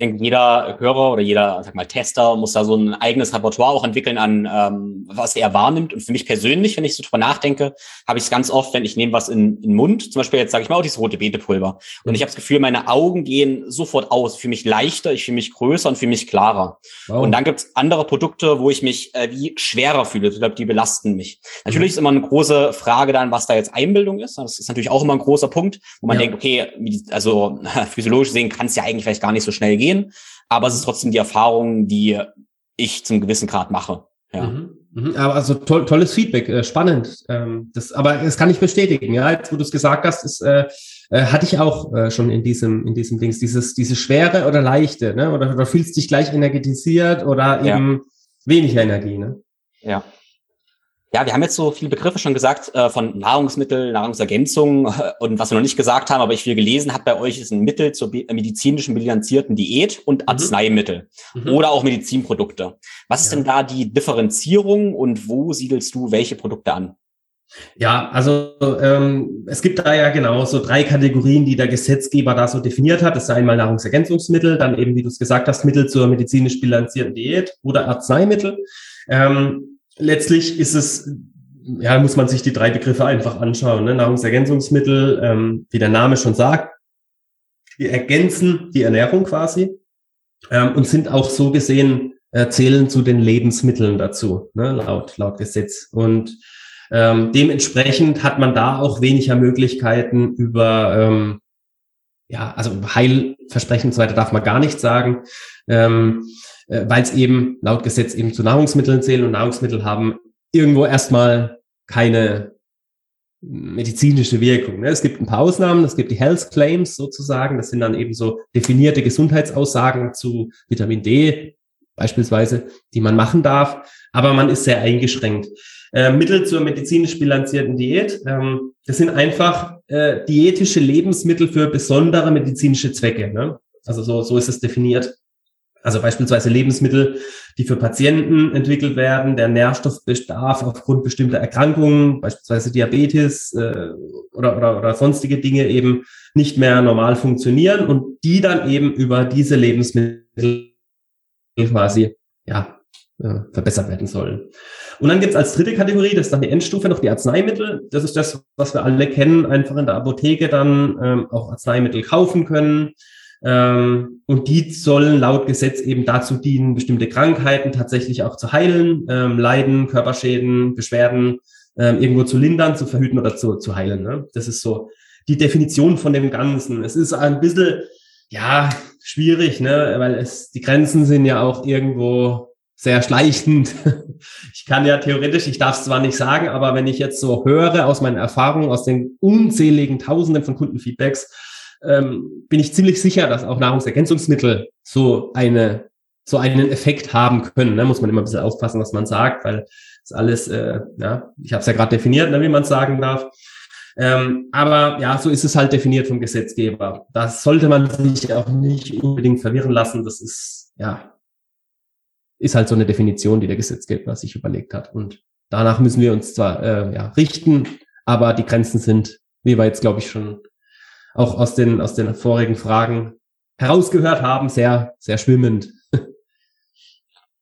denke, jeder Hörer oder jeder, sag mal, Tester muss da so ein eigenes Repertoire auch entwickeln an, ähm, was er wahrnimmt. Und für mich persönlich, wenn ich so drüber nachdenke, habe ich es ganz oft, wenn ich nehme was in, in den Mund, zum Beispiel jetzt sage ich mal auch dieses rote Beetepulver. Und ich habe das Gefühl, meine Augen gehen sofort aus. Ich fühle mich leichter, ich fühle mich größer und fühle mich klarer. Wow. Und dann gibt es andere Produkte, wo ich mich äh, wie schwerer fühle. Ich glaube, die belasten mich. Natürlich ist immer eine große Frage dann, was da jetzt Einbildung ist. Das ist natürlich auch immer ein großer Punkt, wo man ja. denkt, okay, also *laughs* physiologisch sehen kann es ja eigentlich vielleicht gar nicht so schnell gehen gehen, aber es ist trotzdem die Erfahrung, die ich zum gewissen Grad mache. Ja. Mhm. Mhm. Aber also toll, tolles Feedback, äh, spannend. Ähm, das, aber das kann ich bestätigen. Ja, jetzt, wo du es gesagt hast, ist, äh, äh, hatte ich auch äh, schon in diesem in diesem Dings dieses diese schwere oder leichte, ne? Oder, oder fühlst dich gleich energetisiert oder eben ja. weniger Energie, ne? Ja. Ja, wir haben jetzt so viele Begriffe schon gesagt äh, von Nahrungsmittel, Nahrungsergänzung äh, *laughs* und was wir noch nicht gesagt haben, aber ich viel gelesen habe bei euch ist ein Mittel zur medizinischen bilanzierten Diät und mhm. Arzneimittel mhm. oder auch Medizinprodukte. Was ist ja. denn da die Differenzierung und wo siedelst du welche Produkte an? Ja, also ähm, es gibt da ja genau so drei Kategorien, die der Gesetzgeber da so definiert hat. Das ist einmal Nahrungsergänzungsmittel, dann eben, wie du es gesagt hast, Mittel zur medizinisch bilanzierten Diät oder Arzneimittel. Ähm, letztlich ist es, ja, muss man sich die drei Begriffe einfach anschauen. Ne? Nahrungsergänzungsmittel, ähm, wie der Name schon sagt, die ergänzen die Ernährung quasi ähm, und sind auch so gesehen, äh, zählen zu den Lebensmitteln dazu, ne? laut, laut Gesetz. Und ähm, dementsprechend hat man da auch weniger Möglichkeiten über, ähm, ja, also Heilversprechen und so weiter darf man gar nicht sagen. Ähm, äh, weil es eben laut Gesetz eben zu Nahrungsmitteln zählen und Nahrungsmittel haben irgendwo erstmal keine medizinische Wirkung. Ne? Es gibt ein paar Ausnahmen, es gibt die Health Claims sozusagen, das sind dann eben so definierte Gesundheitsaussagen zu Vitamin D beispielsweise, die man machen darf, aber man ist sehr eingeschränkt. Äh, Mittel zur medizinisch bilanzierten Diät, ähm, das sind einfach äh, diätische Lebensmittel für besondere medizinische Zwecke. Ne? Also so, so ist es definiert. Also beispielsweise Lebensmittel, die für Patienten entwickelt werden, der Nährstoffbedarf aufgrund bestimmter Erkrankungen, beispielsweise Diabetes äh, oder, oder, oder sonstige Dinge eben nicht mehr normal funktionieren und die dann eben über diese Lebensmittel quasi ja, äh, verbessert werden sollen. Und dann gibt's als dritte Kategorie, das ist dann die Endstufe, noch die Arzneimittel. Das ist das, was wir alle kennen, einfach in der Apotheke dann ähm, auch Arzneimittel kaufen können ähm, und die sollen laut Gesetz eben dazu dienen, bestimmte Krankheiten tatsächlich auch zu heilen, ähm, Leiden, Körperschäden, Beschwerden ähm, irgendwo zu lindern, zu verhüten oder zu, zu heilen. Ne? Das ist so die Definition von dem Ganzen. Es ist ein bisschen, ja, schwierig, ne? weil es, die Grenzen sind ja auch irgendwo sehr schleichend. *laughs* Ich kann ja theoretisch, ich darf es zwar nicht sagen, aber wenn ich jetzt so höre aus meinen Erfahrungen, aus den unzähligen Tausenden von Kundenfeedbacks, ähm, bin ich ziemlich sicher, dass auch Nahrungsergänzungsmittel so eine so einen Effekt haben können. Ne? Muss man immer ein bisschen aufpassen, was man sagt, weil das alles, äh, ja, ich habe es ja gerade definiert, ne, wie man sagen darf. Ähm, aber ja, so ist es halt definiert vom Gesetzgeber. Das sollte man sich auch nicht unbedingt verwirren lassen. Das ist, ja, ist halt so eine Definition, die der Gesetzgeber sich überlegt hat. Und danach müssen wir uns zwar äh, ja, richten, aber die Grenzen sind, wie wir jetzt, glaube ich, schon auch aus den, aus den vorigen Fragen herausgehört haben, sehr, sehr schwimmend. *laughs*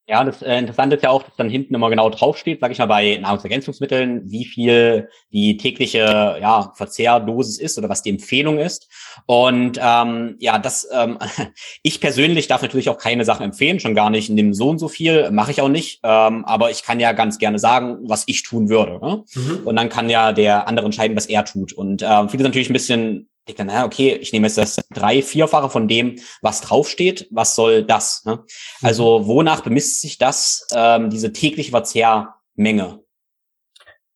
Ja, das äh, Interessante ist ja auch, dass dann hinten immer genau draufsteht, sage ich mal, bei Nahrungsergänzungsmitteln, wie viel die tägliche ja, Verzehrdosis ist oder was die Empfehlung ist. Und ähm, ja, das ähm, *laughs* ich persönlich darf natürlich auch keine Sachen empfehlen, schon gar nicht dem so und so viel, mache ich auch nicht. Ähm, aber ich kann ja ganz gerne sagen, was ich tun würde. Ne? Mhm. Und dann kann ja der andere entscheiden, was er tut. Und ähm, viele sind natürlich ein bisschen ich dann, naja, okay, ich nehme jetzt das drei, vierfache von dem, was draufsteht. Was soll das? Ne? Also wonach bemisst sich das, ähm, diese tägliche Verzehrmenge?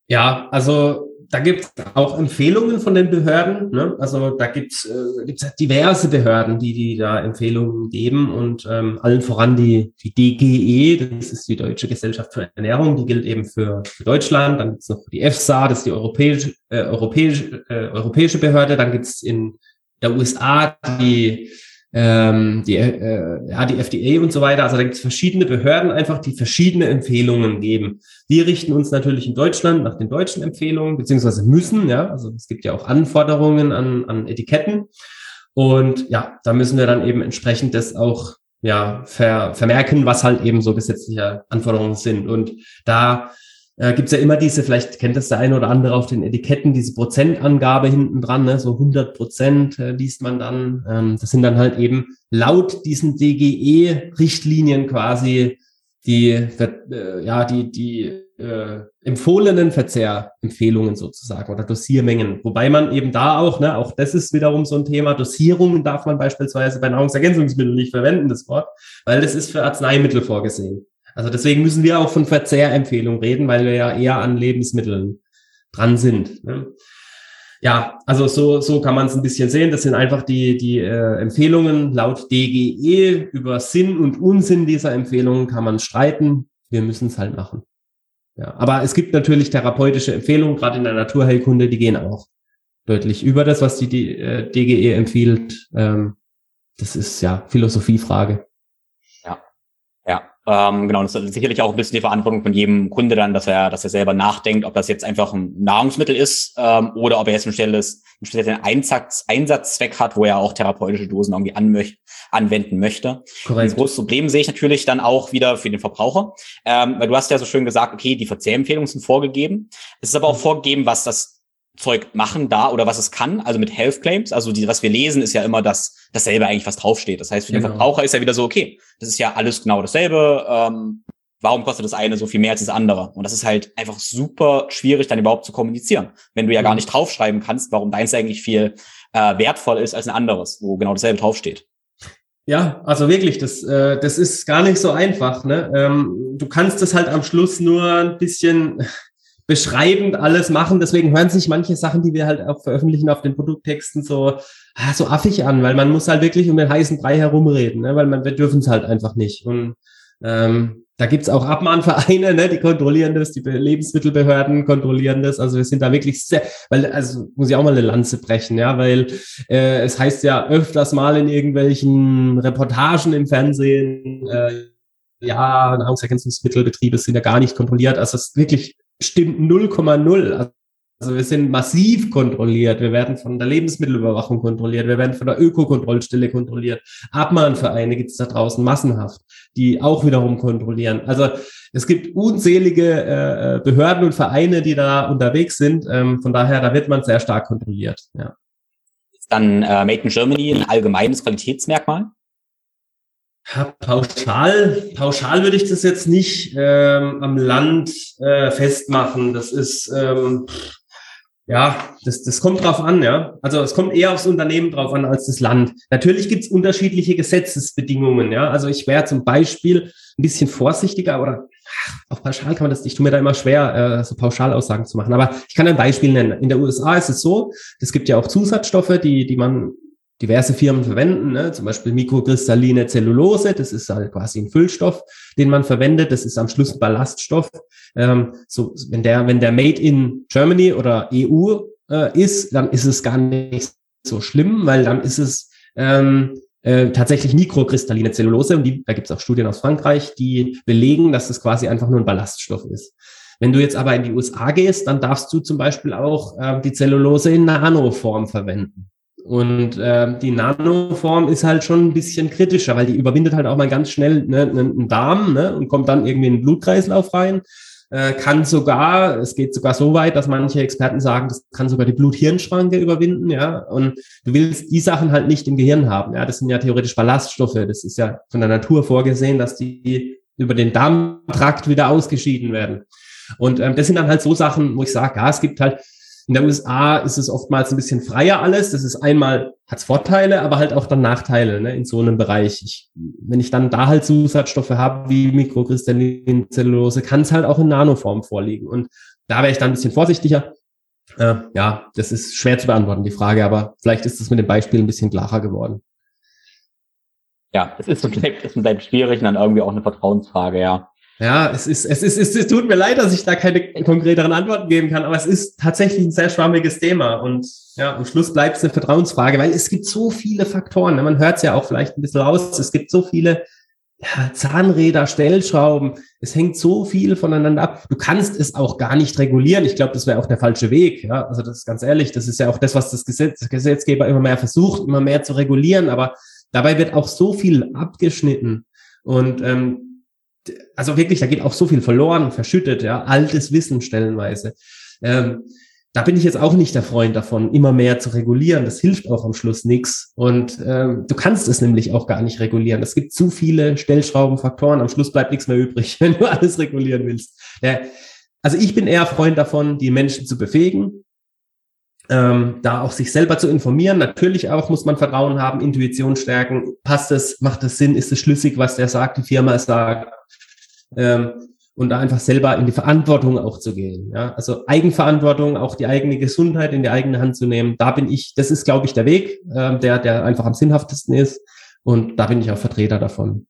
Ja, also da gibt es auch Empfehlungen von den Behörden. Ne? Also da gibt es äh, gibt's diverse Behörden, die die da Empfehlungen geben und ähm, allen voran die, die DGE, das ist die Deutsche Gesellschaft für Ernährung, die gilt eben für, für Deutschland. Dann gibt's noch die EFSA, das ist die europäische, äh, europäische, äh, europäische Behörde. Dann gibt's in der USA die ähm, die, äh, ja, die FDA und so weiter. Also da gibt es verschiedene Behörden einfach, die verschiedene Empfehlungen geben. Wir richten uns natürlich in Deutschland nach den deutschen Empfehlungen, beziehungsweise müssen, ja, also es gibt ja auch Anforderungen an, an Etiketten. Und ja, da müssen wir dann eben entsprechend das auch ja, ver, vermerken, was halt eben so gesetzliche Anforderungen sind. Und da äh, gibt ja immer diese, vielleicht kennt das der eine oder andere auf den Etiketten, diese Prozentangabe hinten dran, ne? so 100 Prozent äh, liest man dann. Ähm, das sind dann halt eben laut diesen DGE-Richtlinien quasi die, äh, ja, die, die äh, empfohlenen Verzehrempfehlungen sozusagen oder Dosiermengen. Wobei man eben da auch, ne, auch das ist wiederum so ein Thema, Dosierungen darf man beispielsweise bei Nahrungsergänzungsmitteln nicht verwenden, das Wort, weil das ist für Arzneimittel vorgesehen. Also deswegen müssen wir auch von Verzehrempfehlungen reden, weil wir ja eher an Lebensmitteln dran sind. Ne? Ja, also so, so kann man es ein bisschen sehen. Das sind einfach die, die äh, Empfehlungen laut DGE über Sinn und Unsinn dieser Empfehlungen kann man streiten. Wir müssen es halt machen. Ja, aber es gibt natürlich therapeutische Empfehlungen, gerade in der Naturheilkunde, die gehen auch deutlich über das, was die, die äh, DGE empfiehlt. Ähm, das ist ja Philosophiefrage. Ähm, genau, das ist sicherlich auch ein bisschen die Verantwortung von jedem Kunde dann, dass er, dass er selber nachdenkt, ob das jetzt einfach ein Nahrungsmittel ist ähm, oder ob er jetzt ein spezielles, einen speziellen Einsatz, Einsatzzweck hat, wo er auch therapeutische Dosen irgendwie anmöch, anwenden möchte. Korrekt. Das große Problem sehe ich natürlich dann auch wieder für den Verbraucher, ähm, weil du hast ja so schön gesagt, okay, die Verzehrempfehlungen sind vorgegeben. Es ist aber auch vorgegeben, was das Zeug machen da oder was es kann, also mit Health Claims. Also die, was wir lesen, ist ja immer das, dasselbe eigentlich, was draufsteht. Das heißt, für genau. den Verbraucher ist ja wieder so, okay, das ist ja alles genau dasselbe. Ähm, warum kostet das eine so viel mehr als das andere? Und das ist halt einfach super schwierig, dann überhaupt zu kommunizieren. Wenn du ja mhm. gar nicht draufschreiben kannst, warum deins eigentlich viel äh, wertvoll ist als ein anderes, wo genau dasselbe draufsteht. Ja, also wirklich, das, äh, das ist gar nicht so einfach. Ne? Ähm, du kannst das halt am Schluss nur ein bisschen beschreibend alles machen. Deswegen hören sich manche Sachen, die wir halt auch veröffentlichen auf den Produkttexten so, ah, so affig an, weil man muss halt wirklich um den heißen Brei herumreden, ne? weil man, wir dürfen es halt einfach nicht. Und ähm, da gibt's auch Abmahnvereine, ne, die kontrollieren das, die Lebensmittelbehörden kontrollieren das. Also wir sind da wirklich sehr, weil, also muss ich auch mal eine Lanze brechen, ja, weil äh, es heißt ja öfters mal in irgendwelchen Reportagen im Fernsehen, äh, ja, Nahrungsergänzungsmittelbetriebe sind ja gar nicht kontrolliert. Also es ist wirklich stimmt 0,0. Also wir sind massiv kontrolliert. Wir werden von der Lebensmittelüberwachung kontrolliert. Wir werden von der Ökokontrollstelle kontrolliert. Abmahnvereine gibt es da draußen massenhaft, die auch wiederum kontrollieren. Also es gibt unzählige äh, Behörden und Vereine, die da unterwegs sind. Ähm, von daher, da wird man sehr stark kontrolliert. Ja. Dann äh, Made in Germany ein allgemeines Qualitätsmerkmal? Pauschal, pauschal würde ich das jetzt nicht ähm, am Land äh, festmachen. Das ist ähm, ja, das, das kommt drauf an, ja. Also es kommt eher aufs Unternehmen drauf an als das Land. Natürlich gibt's unterschiedliche Gesetzesbedingungen, ja. Also ich wäre zum Beispiel ein bisschen vorsichtiger oder auf pauschal kann man das, ich tue mir da immer schwer, äh, so Pauschalaussagen zu machen. Aber ich kann ein Beispiel nennen. In der USA ist es so, es gibt ja auch Zusatzstoffe, die, die man diverse Firmen verwenden, ne? zum Beispiel mikrokristalline Zellulose, das ist halt quasi ein Füllstoff, den man verwendet, das ist am Schluss ein Ballaststoff. Ähm, so, wenn der, wenn der Made in Germany oder EU äh, ist, dann ist es gar nicht so schlimm, weil dann ist es ähm, äh, tatsächlich mikrokristalline Zellulose und die, da gibt es auch Studien aus Frankreich, die belegen, dass es quasi einfach nur ein Ballaststoff ist. Wenn du jetzt aber in die USA gehst, dann darfst du zum Beispiel auch äh, die Zellulose in Nanoform verwenden. Und äh, die Nanoform ist halt schon ein bisschen kritischer, weil die überwindet halt auch mal ganz schnell ne, einen Darm ne, und kommt dann irgendwie in den Blutkreislauf rein. Äh, kann sogar, es geht sogar so weit, dass manche Experten sagen, das kann sogar die Blut-Hirn-Schranke überwinden, ja. Und du willst die Sachen halt nicht im Gehirn haben, ja. Das sind ja theoretisch Ballaststoffe. Das ist ja von der Natur vorgesehen, dass die über den Darmtrakt wieder ausgeschieden werden. Und ähm, das sind dann halt so Sachen, wo ich sage, ja, es gibt halt in der USA ist es oftmals ein bisschen freier alles. Das ist einmal, hat's Vorteile, aber halt auch dann Nachteile ne, in so einem Bereich. Ich, wenn ich dann da halt Zusatzstoffe habe wie Mikrokristallinzellulose, kann es halt auch in Nanoform vorliegen. Und da wäre ich dann ein bisschen vorsichtiger. Äh, ja, das ist schwer zu beantworten, die Frage, aber vielleicht ist es mit dem Beispiel ein bisschen klarer geworden. Ja, es ist und bleibt, es bleibt schwierig und dann irgendwie auch eine Vertrauensfrage, ja. Ja, es ist, es ist, es, es tut mir leid, dass ich da keine konkreteren Antworten geben kann, aber es ist tatsächlich ein sehr schwammiges Thema und ja, am Schluss bleibt es eine Vertrauensfrage, weil es gibt so viele Faktoren. Ne? Man hört es ja auch vielleicht ein bisschen raus. Es gibt so viele ja, Zahnräder, Stellschrauben. Es hängt so viel voneinander ab. Du kannst es auch gar nicht regulieren. Ich glaube, das wäre auch der falsche Weg. Ja, also das ist ganz ehrlich. Das ist ja auch das, was das Gesetz, der Gesetzgeber immer mehr versucht, immer mehr zu regulieren. Aber dabei wird auch so viel abgeschnitten und ähm, also wirklich, da geht auch so viel verloren, verschüttet, ja, altes Wissen stellenweise. Ähm, da bin ich jetzt auch nicht der Freund davon, immer mehr zu regulieren. Das hilft auch am Schluss nichts. Und ähm, du kannst es nämlich auch gar nicht regulieren. Es gibt zu viele Stellschraubenfaktoren. Am Schluss bleibt nichts mehr übrig, *laughs* wenn du alles regulieren willst. Ja, also ich bin eher Freund davon, die Menschen zu befähigen, ähm, da auch sich selber zu informieren. Natürlich auch muss man Vertrauen haben, Intuition stärken. Passt es, macht es Sinn, ist es schlüssig, was der sagt, die Firma sagt ähm, und da einfach selber in die Verantwortung auch zu gehen. Ja? Also Eigenverantwortung, auch die eigene Gesundheit in die eigene Hand zu nehmen. Da bin ich, das ist, glaube ich, der Weg, äh, der, der einfach am sinnhaftesten ist. Und da bin ich auch Vertreter davon.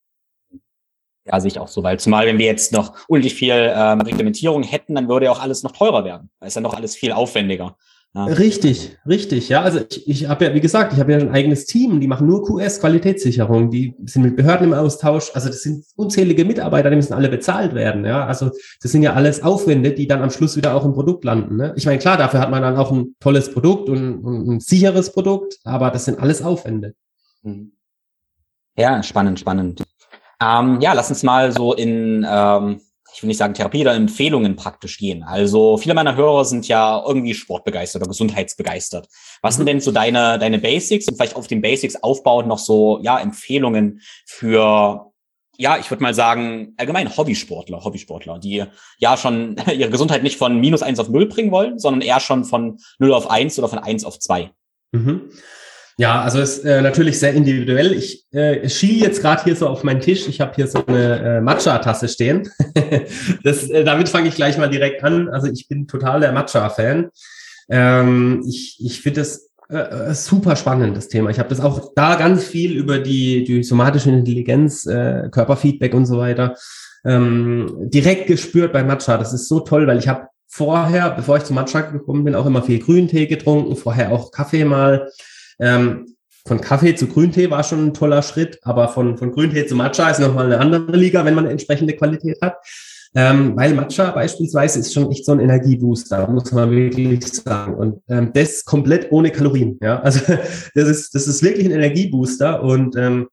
Ja, sehe ich auch so, weil zumal wenn wir jetzt noch unendlich viel ähm, Reglementierung hätten, dann würde ja auch alles noch teurer werden. Da ist ja noch alles viel aufwendiger. Ja. Richtig, richtig. Ja, also ich, ich habe ja, wie gesagt, ich habe ja ein eigenes Team, die machen nur QS-Qualitätssicherung, die sind mit Behörden im Austausch. Also das sind unzählige Mitarbeiter, die müssen alle bezahlt werden. Ja, also das sind ja alles Aufwände, die dann am Schluss wieder auch im Produkt landen. Ne? Ich meine, klar, dafür hat man dann auch ein tolles Produkt und, und ein sicheres Produkt, aber das sind alles Aufwände. Mhm. Ja, spannend, spannend. Ähm, ja, lass uns mal so in ähm, ich will nicht sagen Therapie oder Empfehlungen praktisch gehen. Also viele meiner Hörer sind ja irgendwie sportbegeistert oder gesundheitsbegeistert. Was mhm. sind denn so deine, deine Basics und vielleicht auf den Basics aufbauen noch so, ja, Empfehlungen für, ja, ich würde mal sagen, allgemein Hobbysportler, Hobbysportler, die ja schon *laughs* ihre Gesundheit nicht von minus eins auf null bringen wollen, sondern eher schon von null auf eins oder von eins auf zwei. Mhm. Ja, also ist äh, natürlich sehr individuell. Ich äh, schiele jetzt gerade hier so auf meinen Tisch. Ich habe hier so eine äh, Matcha-Tasse stehen. *laughs* das, äh, damit fange ich gleich mal direkt an. Also ich bin total der Matcha-Fan. Ähm, ich ich finde das äh, äh, super spannend, das Thema. Ich habe das auch da ganz viel über die, die somatische Intelligenz, äh, Körperfeedback und so weiter ähm, direkt gespürt bei Matcha. Das ist so toll, weil ich habe vorher, bevor ich zum Matcha gekommen bin, auch immer viel Grüntee getrunken, vorher auch Kaffee mal. Ähm, von Kaffee zu Grüntee war schon ein toller Schritt, aber von, von Grüntee zu Matcha ist nochmal eine andere Liga, wenn man entsprechende Qualität hat. Ähm, weil Matcha beispielsweise ist schon echt so ein Energiebooster, muss man wirklich sagen. Und ähm, das komplett ohne Kalorien. Ja, also *laughs* das ist das ist wirklich ein Energiebooster und ähm,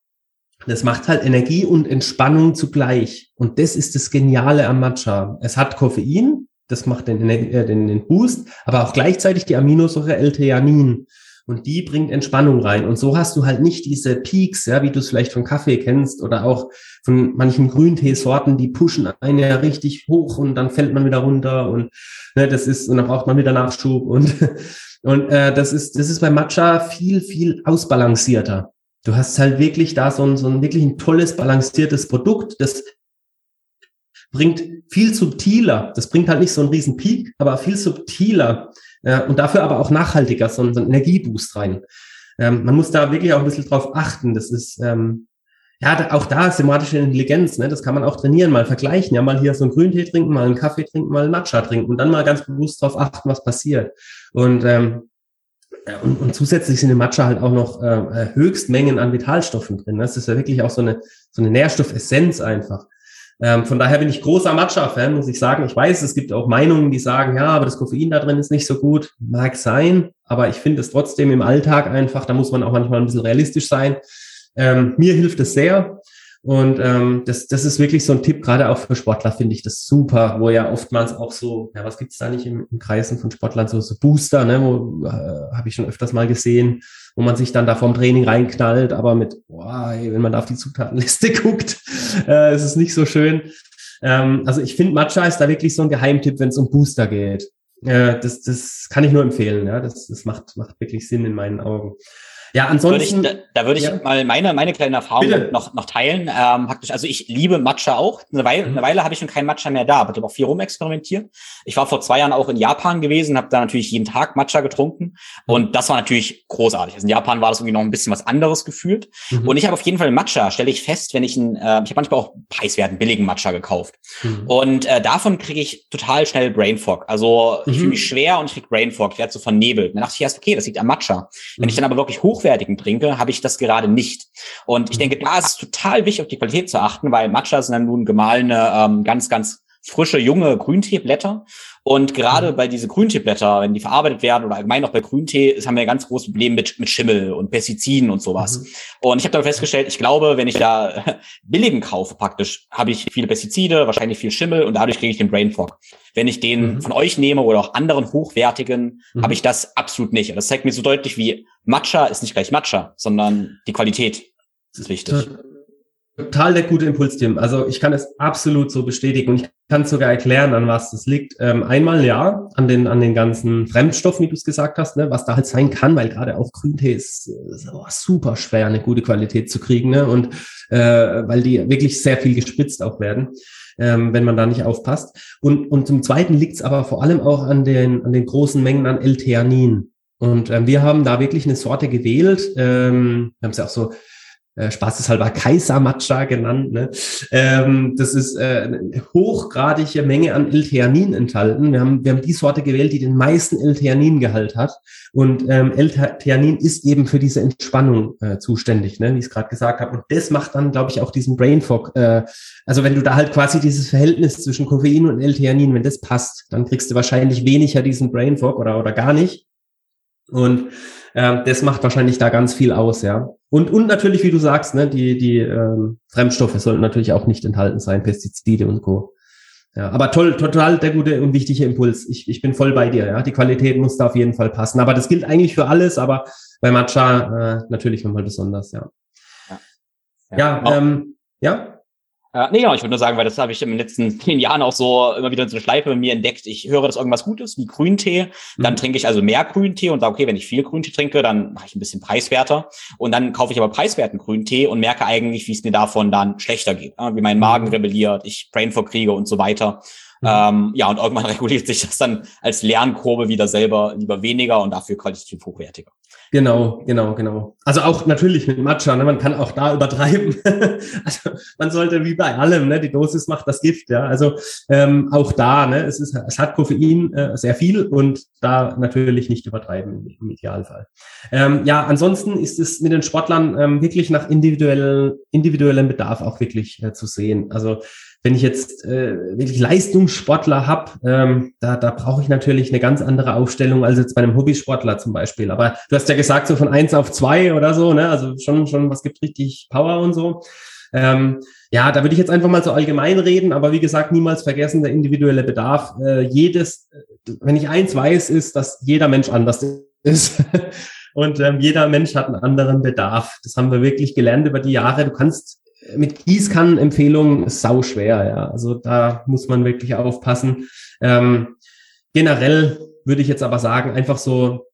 das macht halt Energie und Entspannung zugleich. Und das ist das Geniale am Matcha. Es hat Koffein, das macht den, äh, den, den Boost, aber auch gleichzeitig die Aminosäure L-Theanin und die bringt Entspannung rein. Und so hast du halt nicht diese Peaks, ja, wie du es vielleicht von Kaffee kennst oder auch von manchen Grünteesorten, die pushen einen ja richtig hoch und dann fällt man wieder runter und ne, das ist, und dann braucht man wieder Nachschub und, *laughs* und äh, das ist, das ist bei Matcha viel, viel ausbalancierter. Du hast halt wirklich da so ein, so ein wirklich ein tolles, balanciertes Produkt, das bringt viel subtiler, das bringt halt nicht so einen riesen Peak, aber viel subtiler äh, und dafür aber auch nachhaltiger, so, so einen Energieboost rein. Ähm, man muss da wirklich auch ein bisschen drauf achten. Das ist, ähm, ja, auch da sematische Intelligenz, ne, das kann man auch trainieren, mal vergleichen, ja, mal hier so einen Grüntee trinken, mal einen Kaffee trinken, mal einen Matcha trinken und dann mal ganz bewusst darauf achten, was passiert. Und, ähm, und, und zusätzlich sind im Matcha halt auch noch äh, Höchstmengen an Vitalstoffen drin. Das ist ja wirklich auch so eine, so eine Nährstoffessenz einfach. Ähm, von daher bin ich großer Matcha-Fan, muss ich sagen. Ich weiß, es gibt auch Meinungen, die sagen, ja, aber das Koffein da drin ist nicht so gut. Mag sein, aber ich finde es trotzdem im Alltag einfach, da muss man auch manchmal ein bisschen realistisch sein. Ähm, mir hilft es sehr. Und ähm, das, das ist wirklich so ein Tipp, gerade auch für Sportler finde ich das super, wo ja oftmals auch so, ja, was gibt's da nicht im, im Kreisen von Sportlern, so, so Booster, ne, wo äh, habe ich schon öfters mal gesehen, wo man sich dann da vom Training reinknallt, aber mit, boah, ey, wenn man da auf die Zutatenliste *laughs* guckt, äh, ist es nicht so schön. Ähm, also ich finde, Matcha ist da wirklich so ein Geheimtipp, wenn es um Booster geht. Äh, das, das kann ich nur empfehlen, ja, das, das macht, macht wirklich Sinn in meinen Augen. Ja, ansonsten. Würde ich, da, da würde ich ja. mal meine, meine kleine Erfahrung noch, noch teilen. Ähm, praktisch, also ich liebe Matcha auch. Eine Weile, mhm. eine Weile habe ich schon keinen Matcha mehr da, aber ich habe auch viel rumexperimentiert. Ich war vor zwei Jahren auch in Japan gewesen, habe da natürlich jeden Tag Matcha getrunken. Und das war natürlich großartig. Also in Japan war das irgendwie noch ein bisschen was anderes gefühlt. Mhm. Und ich habe auf jeden Fall Matcha, stelle ich fest, wenn ich ein, äh, ich habe manchmal auch preiswerten, billigen Matcha gekauft. Mhm. Und äh, davon kriege ich total schnell Brain Fog. Also ich fühle mhm. mich schwer und ich kriege Brain Fog. Ich werde so vernebelt. Dann dachte ich erst, okay, das liegt am Matcha. Wenn ich mhm. dann aber wirklich hochwertigen trinke, habe ich das gerade nicht. Und ich denke, da ist es total wichtig, auf die Qualität zu achten, weil Matcha sind dann nun gemahlene, ähm, ganz, ganz frische, junge Grünteeblätter. Und gerade mhm. bei diese Grünteeblätter, wenn die verarbeitet werden oder allgemein auch bei Grüntee, haben wir ein ganz großes Problem mit, mit Schimmel und Pestiziden und sowas. Mhm. Und ich habe dann festgestellt, ich glaube, wenn ich da *laughs* billigen kaufe praktisch, habe ich viele Pestizide, wahrscheinlich viel Schimmel und dadurch kriege ich den Brain Fog. Wenn ich den mhm. von euch nehme oder auch anderen hochwertigen, mhm. habe ich das absolut nicht. Und das zeigt mir so deutlich, wie Matcha ist nicht gleich Matcha, sondern die Qualität ist wichtig. Total der gute Impuls, Tim. Also ich kann es absolut so bestätigen und ich kann sogar erklären, an was das liegt. Ähm, einmal ja, an den, an den ganzen Fremdstoffen, wie du es gesagt hast, ne, was da halt sein kann, weil gerade auch Grüntee ist, ist oh, super schwer, eine gute Qualität zu kriegen, ne? Und äh, weil die wirklich sehr viel gespritzt auch werden, ähm, wenn man da nicht aufpasst. Und, und zum Zweiten liegt es aber vor allem auch an den, an den großen Mengen an L-Theanin. Und ähm, wir haben da wirklich eine Sorte gewählt. Ähm, wir haben es ja auch so äh, spaßeshalber Kaiser-Matcha genannt. Ne? Ähm, das ist äh, eine hochgradige Menge an L-Theanin enthalten. Wir haben, wir haben die Sorte gewählt, die den meisten L-Theanin-Gehalt hat. Und ähm, L-Theanin ist eben für diese Entspannung äh, zuständig, ne? wie ich es gerade gesagt habe. Und das macht dann, glaube ich, auch diesen Brain Fog. Äh, also wenn du da halt quasi dieses Verhältnis zwischen Koffein und L-Theanin, wenn das passt, dann kriegst du wahrscheinlich weniger diesen Brain Fog oder, oder gar nicht. Und äh, das macht wahrscheinlich da ganz viel aus, ja. Und, und natürlich, wie du sagst, ne, die, die ähm, Fremdstoffe sollten natürlich auch nicht enthalten sein, Pestizide und Co. Ja, aber toll, total der gute und wichtige Impuls. Ich, ich bin voll bei dir, ja. Die Qualität muss da auf jeden Fall passen. Aber das gilt eigentlich für alles, aber bei Matcha äh, natürlich nochmal besonders, ja. Ja, ja, ja ähm, ja. Äh, nee, genau, ich würde nur sagen, weil das habe ich in den letzten *laughs* zehn Jahren auch so immer wieder in so eine Schleife bei mir entdeckt. Ich höre, dass irgendwas gut ist, wie Grüntee. Dann mhm. trinke ich also mehr Grüntee und sage, okay, wenn ich viel Grüntee trinke, dann mache ich ein bisschen preiswerter. Und dann kaufe ich aber preiswerten Grüntee und merke eigentlich, wie es mir davon dann schlechter geht. Wie mein Magen mhm. rebelliert, ich Brainfog kriege und so weiter. Mhm. Ähm, ja, und irgendwann *laughs* reguliert sich das dann als Lernkurve wieder selber lieber weniger und dafür qualitativ hochwertiger. Genau, genau, genau. Also auch natürlich mit Matcha, ne? man kann auch da übertreiben. *laughs* also man sollte wie bei allem, ne? die Dosis macht das Gift, ja. Also ähm, auch da, ne? es, ist, es hat Koffein äh, sehr viel und da natürlich nicht übertreiben im Idealfall. Ähm, ja, ansonsten ist es mit den Sportlern ähm, wirklich nach individuellen, individuellem Bedarf auch wirklich äh, zu sehen. Also wenn ich jetzt äh, wirklich Leistungssportler habe, ähm, da, da brauche ich natürlich eine ganz andere Aufstellung als jetzt bei einem Hobbysportler zum Beispiel. Aber du hast ja gesagt, so von eins auf zwei oder so, ne? Also schon, schon, was gibt richtig Power und so. Ähm, ja, da würde ich jetzt einfach mal so allgemein reden, aber wie gesagt, niemals vergessen, der individuelle Bedarf. Äh, jedes, wenn ich eins weiß, ist, dass jeder Mensch anders *laughs* ist. Und ähm, jeder Mensch hat einen anderen Bedarf. Das haben wir wirklich gelernt über die Jahre. Du kannst mit Gießkannenempfehlungen sau schwer, ja. Also da muss man wirklich aufpassen. Ähm, generell würde ich jetzt aber sagen, einfach so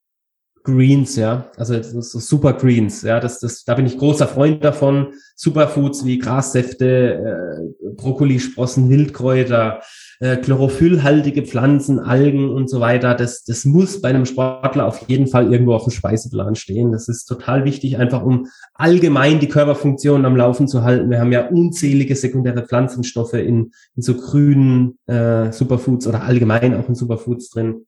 Greens, ja, also so Super Greens, ja, das, das, da bin ich großer Freund davon. Superfoods wie Grassäfte, äh, Brokkolisprossen, Wildkräuter, äh, chlorophyllhaltige Pflanzen, Algen und so weiter. Das, das muss bei einem Sportler auf jeden Fall irgendwo auf dem Speiseplan stehen. Das ist total wichtig, einfach um allgemein die Körperfunktion am Laufen zu halten. Wir haben ja unzählige sekundäre Pflanzenstoffe in, in so grünen äh, Superfoods oder allgemein auch in Superfoods drin.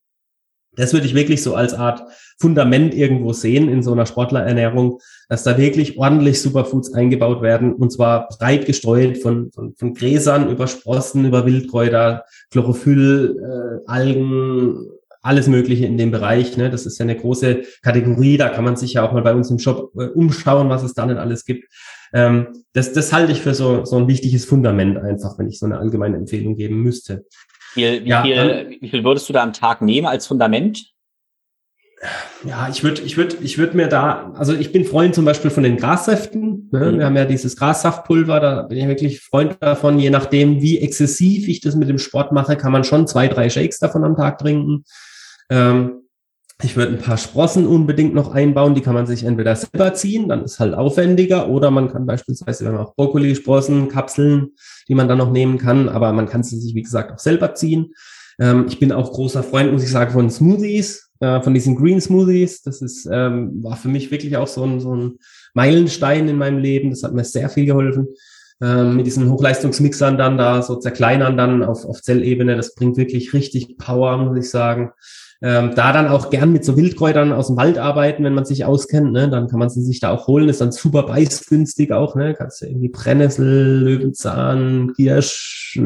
Das würde ich wirklich so als Art Fundament irgendwo sehen in so einer Sportlerernährung, dass da wirklich ordentlich Superfoods eingebaut werden und zwar breit gestreut von, von, von Gräsern über Sprossen, über Wildkräuter, Chlorophyll, äh, Algen, alles Mögliche in dem Bereich. Ne? Das ist ja eine große Kategorie, da kann man sich ja auch mal bei uns im Shop äh, umschauen, was es da nicht alles gibt. Ähm, das, das halte ich für so, so ein wichtiges Fundament einfach, wenn ich so eine allgemeine Empfehlung geben müsste. Wie, wie, ja, viel, dann, wie viel würdest du da am Tag nehmen als Fundament? Ja, ich würde, ich würde, ich würde mir da, also ich bin Freund zum Beispiel von den Grassäften. Ne? Mhm. Wir haben ja dieses Grassaftpulver, da bin ich wirklich Freund davon. Je nachdem, wie exzessiv ich das mit dem Sport mache, kann man schon zwei, drei Shakes davon am Tag trinken. Ähm, Ich würde ein paar Sprossen unbedingt noch einbauen, die kann man sich entweder selber ziehen, dann ist halt aufwendiger, oder man kann beispielsweise, wenn man auch Brokkoli-Sprossen, Kapseln, die man dann noch nehmen kann, aber man kann sie sich, wie gesagt, auch selber ziehen. Ähm, ich bin auch großer Freund, muss ich sagen, von Smoothies, äh, von diesen Green Smoothies. Das ist, ähm, war für mich wirklich auch so ein, so ein Meilenstein in meinem Leben. Das hat mir sehr viel geholfen. Ähm, mit diesen Hochleistungsmixern dann da so zerkleinern dann auf, auf Zellebene. Das bringt wirklich richtig Power, muss ich sagen. Ähm, da dann auch gern mit so Wildkräutern aus dem Wald arbeiten, wenn man sich auskennt, ne? dann kann man sie sich da auch holen, ist dann super preisgünstig auch, ne? Kannst du irgendwie Brennnessel, Löwenzahn, Kirsch, äh,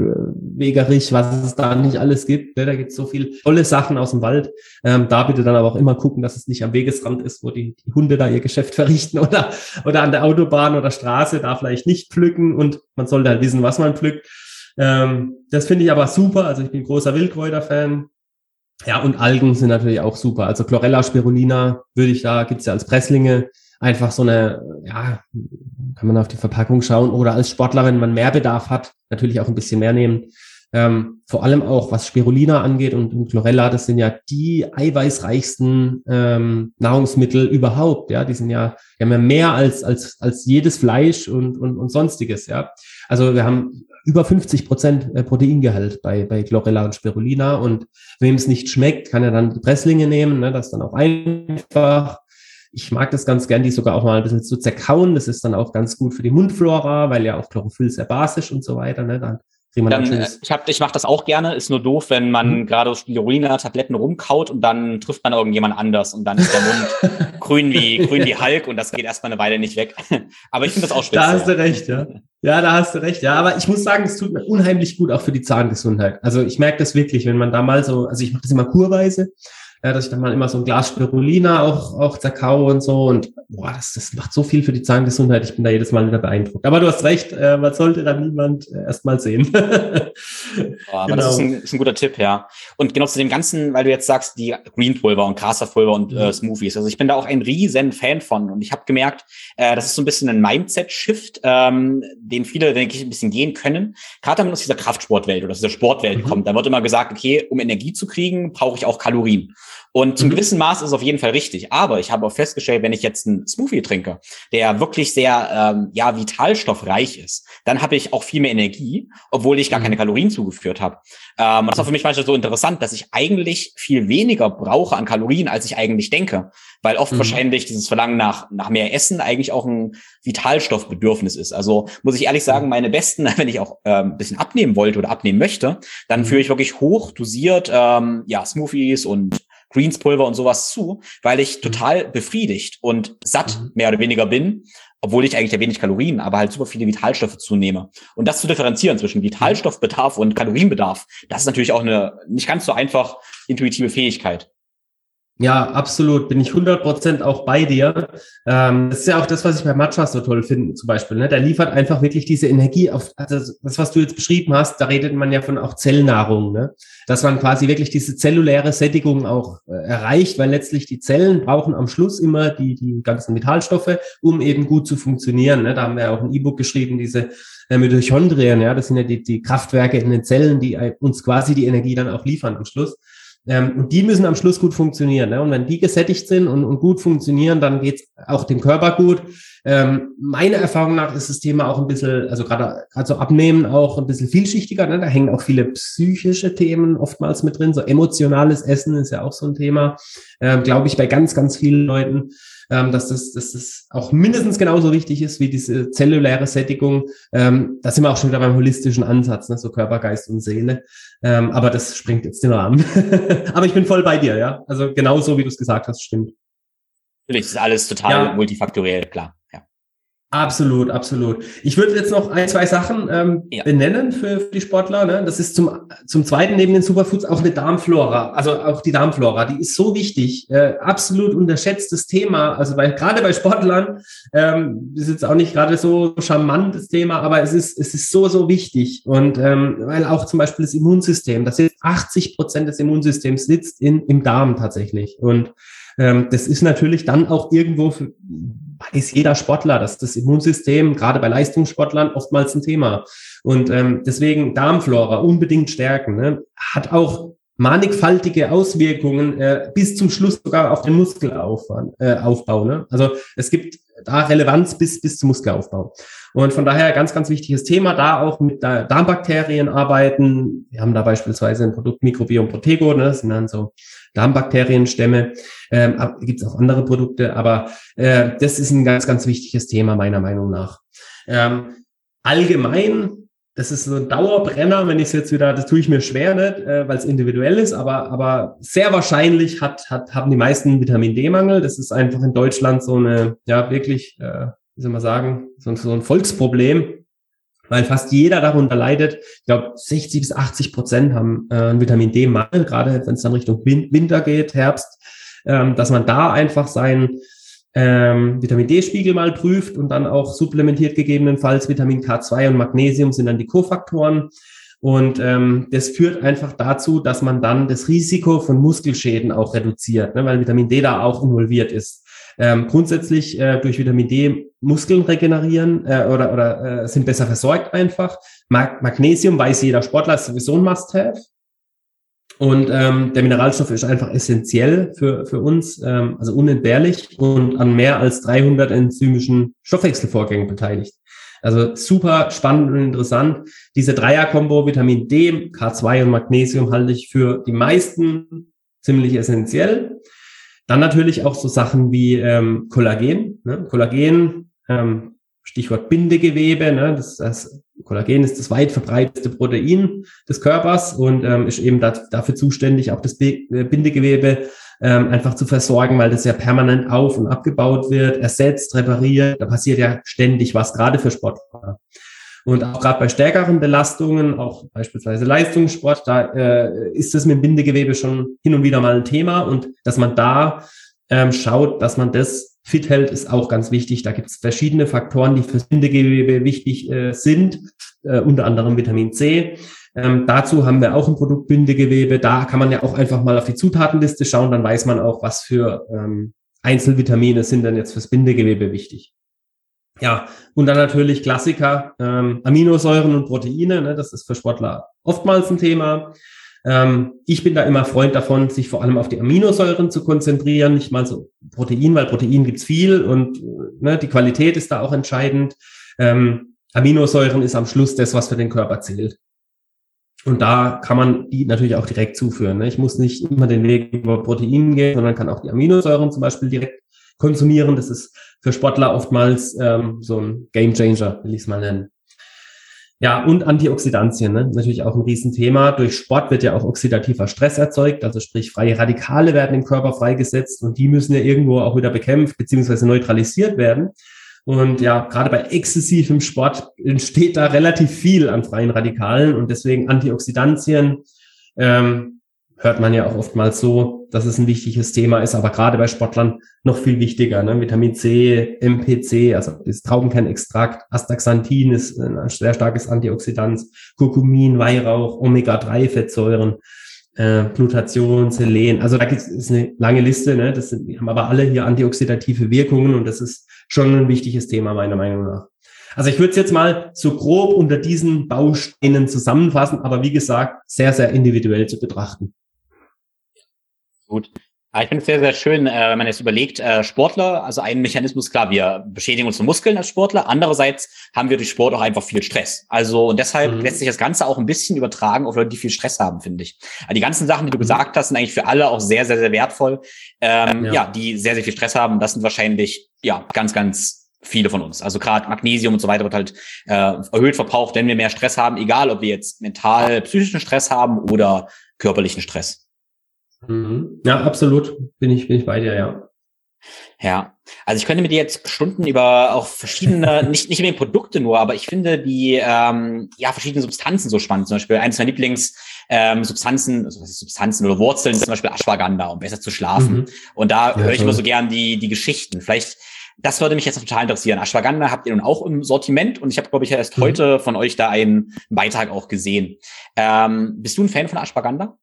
Wegerich, was es da nicht alles gibt. Ne? Da gibt es so viel tolle Sachen aus dem Wald. Ähm, da bitte dann aber auch immer gucken, dass es nicht am Wegesrand ist, wo die, die Hunde da ihr Geschäft *laughs* verrichten oder, oder an der Autobahn oder Straße, da vielleicht nicht pflücken und man sollte halt wissen, was man pflückt. Ähm, das finde ich aber super. Also ich bin großer Wildkräuter-Fan. Ja, und Algen sind natürlich auch super. Also Chlorella spirulina würde ich da, gibt's ja als Presslinge einfach so eine, ja, kann man auf die Verpackung schauen oder als Sportler, wenn man mehr Bedarf hat, natürlich auch ein bisschen mehr nehmen. Ähm, vor allem auch was Spirulina angeht und, und Chlorella, das sind ja die eiweißreichsten ähm, Nahrungsmittel überhaupt. Ja, die sind ja, die haben ja mehr als als als jedes Fleisch und und, und sonstiges. Ja, also wir haben über 50 Prozent äh, Proteingehalt bei, bei Chlorella und Spirulina. Und wem es nicht schmeckt, kann er dann die Presslinge nehmen. Ne? Das ist dann auch einfach. Ich mag das ganz gern, die sogar auch mal ein bisschen zu zerkauen. Das ist dann auch ganz gut für die Mundflora, weil ja auch Chlorophyll sehr basisch und so weiter. Ne? Dann dann, äh, ich hab, ich mache das auch gerne. Ist nur doof, wenn man mhm. gerade Spirulina-Tabletten rumkaut und dann trifft man irgendjemand anders und dann ist der Mund *laughs* grün wie grün wie Hulk und das geht erstmal eine Weile nicht weg. *laughs* aber ich finde das auch speziell. Da hast du recht, ja. Ja, da hast du recht. Ja, aber ich muss sagen, es tut mir unheimlich gut auch für die Zahngesundheit. Also ich merke das wirklich, wenn man da mal so, also ich mache das immer kurweise ja, dass ich dann mal immer so ein Glas Spirulina auch, auch zerkau und so. Und boah, das, das macht so viel für die Zahngesundheit. Ich bin da jedes Mal wieder beeindruckt. Aber du hast recht, äh, man sollte da niemand äh, erst mal sehen. *laughs* boah, aber genau. das ist ein, ist ein guter Tipp, ja. Und genau zu dem Ganzen, weil du jetzt sagst, die Green Pulver und Casterpulver und äh, mhm. Smoothies. Also ich bin da auch ein riesen Fan von. Und ich habe gemerkt, äh, das ist so ein bisschen ein Mindset-Shift, ähm, den viele, denke ich, ein bisschen gehen können. Gerade wenn man aus dieser Kraftsportwelt oder aus dieser Sportwelt mhm. kommt, da wird immer gesagt, okay, um Energie zu kriegen, brauche ich auch Kalorien. Und zum mhm. gewissen Maß ist es auf jeden Fall richtig. Aber ich habe auch festgestellt, wenn ich jetzt einen Smoothie trinke, der wirklich sehr ähm, ja vitalstoffreich ist, dann habe ich auch viel mehr Energie, obwohl ich gar keine mhm. Kalorien zugeführt habe. Ähm, und das war für mich manchmal so interessant, dass ich eigentlich viel weniger brauche an Kalorien, als ich eigentlich denke. Weil oft mhm. wahrscheinlich dieses Verlangen nach, nach mehr Essen eigentlich auch ein Vitalstoffbedürfnis ist. Also muss ich ehrlich sagen, meine besten, *laughs* wenn ich auch ähm, ein bisschen abnehmen wollte oder abnehmen möchte, dann mhm. führe ich wirklich hoch dosiert ähm, ja, Smoothies und Greenspulver und sowas zu, weil ich mhm. total befriedigt und satt mhm. mehr oder weniger bin, obwohl ich eigentlich ja wenig Kalorien, aber halt super viele Vitalstoffe zunehme. Und das zu differenzieren zwischen Vitalstoffbedarf und Kalorienbedarf, das ist natürlich auch eine nicht ganz so einfach intuitive Fähigkeit. Ja, absolut. Bin ich 100% auch bei dir. Ähm, das ist ja auch das, was ich bei Matcha so toll finde, zum Beispiel. Ne? Der liefert einfach wirklich diese Energie auf, also das, was du jetzt beschrieben hast, da redet man ja von auch Zellnahrung, ne? dass man quasi wirklich diese zelluläre Sättigung auch äh, erreicht, weil letztlich die Zellen brauchen am Schluss immer die, die ganzen Metallstoffe, um eben gut zu funktionieren. Ne? Da haben wir auch ein E-Book geschrieben, diese äh, Mitochondrien, ja, das sind ja die, die Kraftwerke in den Zellen, die uns quasi die Energie dann auch liefern am Schluss. Ähm, und die müssen am Schluss gut funktionieren. Ne? Und wenn die gesättigt sind und, und gut funktionieren, dann geht's auch dem Körper gut. Ähm, meiner Erfahrung nach ist das Thema auch ein bisschen, also gerade also Abnehmen auch ein bisschen vielschichtiger. Ne? Da hängen auch viele psychische Themen oftmals mit drin. So emotionales Essen ist ja auch so ein Thema, ähm, glaube ich, bei ganz, ganz vielen Leuten ähm, dass, das, dass das auch mindestens genauso wichtig ist wie diese zelluläre Sättigung. Ähm, da sind wir auch schon wieder beim holistischen Ansatz, ne? so Körper, Geist und Seele. Ähm, aber das springt jetzt den Rahmen. *laughs* aber ich bin voll bei dir, ja. Also genauso wie du es gesagt hast, stimmt. Natürlich, ist alles total ja. multifaktoriell, klar. Absolut, absolut. Ich würde jetzt noch ein, zwei Sachen ähm, ja. benennen für, für die Sportler. Ne? Das ist zum, zum Zweiten neben den Superfoods auch eine Darmflora. Also auch die Darmflora, die ist so wichtig. Äh, absolut unterschätztes Thema. Also bei, gerade bei Sportlern ähm, ist jetzt auch nicht gerade so charmantes Thema, aber es ist, es ist so, so wichtig. Und ähm, weil auch zum Beispiel das Immunsystem, das ist 80 Prozent des Immunsystems sitzt in, im Darm tatsächlich. Und das ist natürlich dann auch irgendwo weiß jeder Sportler, dass das Immunsystem gerade bei Leistungssportlern oftmals ein Thema. Und ähm, deswegen Darmflora unbedingt stärken. Ne? Hat auch mannigfaltige Auswirkungen äh, bis zum Schluss sogar auf den Muskelaufbau. Äh, ne? Also es gibt da Relevanz bis, bis zum Muskelaufbau. Und von daher ganz, ganz wichtiges Thema, da auch mit Darmbakterien arbeiten. Wir haben da beispielsweise ein Produkt Microbiom Protego, ne? das sind dann so Darmbakterienstämme. Ähm, Gibt es auch andere Produkte, aber äh, das ist ein ganz, ganz wichtiges Thema meiner Meinung nach. Ähm, allgemein das ist so ein Dauerbrenner, wenn ich es jetzt wieder, das tue ich mir schwer nicht, äh, weil es individuell ist, aber, aber sehr wahrscheinlich hat, hat, haben die meisten Vitamin D-Mangel. Das ist einfach in Deutschland so eine, ja, wirklich, äh, wie soll man sagen, so, so ein Volksproblem, weil fast jeder darunter leidet. Ich glaube, 60 bis 80 Prozent haben äh, einen Vitamin D-Mangel, gerade wenn es dann Richtung Winter geht, Herbst, ähm, dass man da einfach sein ähm, Vitamin D-Spiegel mal prüft und dann auch supplementiert gegebenenfalls Vitamin K2 und Magnesium sind dann die Kofaktoren. Und ähm, das führt einfach dazu, dass man dann das Risiko von Muskelschäden auch reduziert, ne, weil Vitamin D da auch involviert ist. Ähm, grundsätzlich äh, durch Vitamin D Muskeln regenerieren äh, oder, oder äh, sind besser versorgt einfach. Mag Magnesium weiß jeder Sportler ist sowieso ein Must-Have. Und ähm, der Mineralstoff ist einfach essentiell für, für uns, ähm, also unentbehrlich und an mehr als 300 enzymischen Stoffwechselvorgängen beteiligt. Also super spannend und interessant. Diese Dreier-Kombo Vitamin D, K2 und Magnesium halte ich für die meisten ziemlich essentiell. Dann natürlich auch so Sachen wie ähm, Kollagen. Ne? Kollagen, ähm, Stichwort Bindegewebe, ne? das, das Kollagen ist das weit verbreitete Protein des Körpers und ähm, ist eben dat, dafür zuständig, auch das äh, Bindegewebe ähm, einfach zu versorgen, weil das ja permanent auf- und abgebaut wird, ersetzt, repariert. Da passiert ja ständig was, gerade für Sportler. Und auch gerade bei stärkeren Belastungen, auch beispielsweise Leistungssport, da äh, ist es mit Bindegewebe schon hin und wieder mal ein Thema und dass man da ähm, schaut, dass man das fit hält, ist auch ganz wichtig. Da gibt es verschiedene Faktoren, die fürs Bindegewebe wichtig äh, sind, äh, unter anderem Vitamin C. Ähm, dazu haben wir auch ein Produkt Bindegewebe. Da kann man ja auch einfach mal auf die Zutatenliste schauen, dann weiß man auch, was für ähm, Einzelvitamine sind dann jetzt fürs Bindegewebe wichtig. Ja, und dann natürlich Klassiker, ähm, Aminosäuren und Proteine, ne, das ist für Sportler oftmals ein Thema. Ähm, ich bin da immer Freund davon, sich vor allem auf die Aminosäuren zu konzentrieren, nicht mal so Protein, weil Protein gibt's viel und ne, die Qualität ist da auch entscheidend. Ähm, Aminosäuren ist am Schluss das, was für den Körper zählt. Und da kann man die natürlich auch direkt zuführen. Ne? Ich muss nicht immer den Weg über Protein gehen, sondern kann auch die Aminosäuren zum Beispiel direkt konsumieren. Das ist für Sportler oftmals ähm, so ein Game Changer, will ich es mal nennen. Ja, und Antioxidantien, ne? natürlich auch ein Riesenthema. Durch Sport wird ja auch oxidativer Stress erzeugt, also sprich freie Radikale werden im Körper freigesetzt und die müssen ja irgendwo auch wieder bekämpft beziehungsweise neutralisiert werden. Und ja, gerade bei exzessivem Sport entsteht da relativ viel an freien Radikalen und deswegen Antioxidantien ähm, hört man ja auch oftmals so, dass es ein wichtiges Thema ist, aber gerade bei Sportlern noch viel wichtiger. Ne? Vitamin C, MPC, also das Traubenkernextrakt, Astaxanthin ist ein sehr starkes Antioxidant, Kurkumin, Weihrauch, Omega-3-Fettsäuren, äh, Glutation, Selen. Also da gibt es eine lange Liste. Ne? Das sind, haben aber alle hier antioxidative Wirkungen und das ist schon ein wichtiges Thema meiner Meinung nach. Also ich würde es jetzt mal so grob unter diesen Bausteinen zusammenfassen, aber wie gesagt, sehr, sehr individuell zu betrachten. Gut. Ich finde es sehr, sehr schön, äh, wenn man jetzt überlegt, äh, Sportler, also ein Mechanismus, klar, wir beschädigen unsere Muskeln als Sportler. Andererseits haben wir durch Sport auch einfach viel Stress. Also, und deshalb mhm. lässt sich das Ganze auch ein bisschen übertragen auf Leute, die viel Stress haben, finde ich. Also die ganzen Sachen, die du mhm. gesagt hast, sind eigentlich für alle auch sehr, sehr, sehr wertvoll. Ähm, ja. ja, die sehr, sehr viel Stress haben. Das sind wahrscheinlich, ja, ganz, ganz viele von uns. Also gerade Magnesium und so weiter wird halt äh, erhöht verbraucht, wenn wir mehr Stress haben, egal ob wir jetzt mental, psychischen Stress haben oder körperlichen Stress. Mhm. Ja, absolut. Bin ich, bin ich bei dir, ja. Ja, also ich könnte mit dir jetzt Stunden über auch verschiedene, *laughs* nicht, nicht mehr Produkte nur, aber ich finde die ähm, ja verschiedene Substanzen so spannend. Zum Beispiel eines meiner Lieblingssubstanzen, ähm, also Substanzen oder Wurzeln, ist zum Beispiel Ashwagandha, um besser zu schlafen. Mhm. Und da ja, höre ich immer so gern die, die Geschichten. Vielleicht, das würde mich jetzt total interessieren. Ashwagandha habt ihr nun auch im Sortiment und ich habe, glaube ich, erst mhm. heute von euch da einen Beitrag auch gesehen. Ähm, bist du ein Fan von Ashwagandha?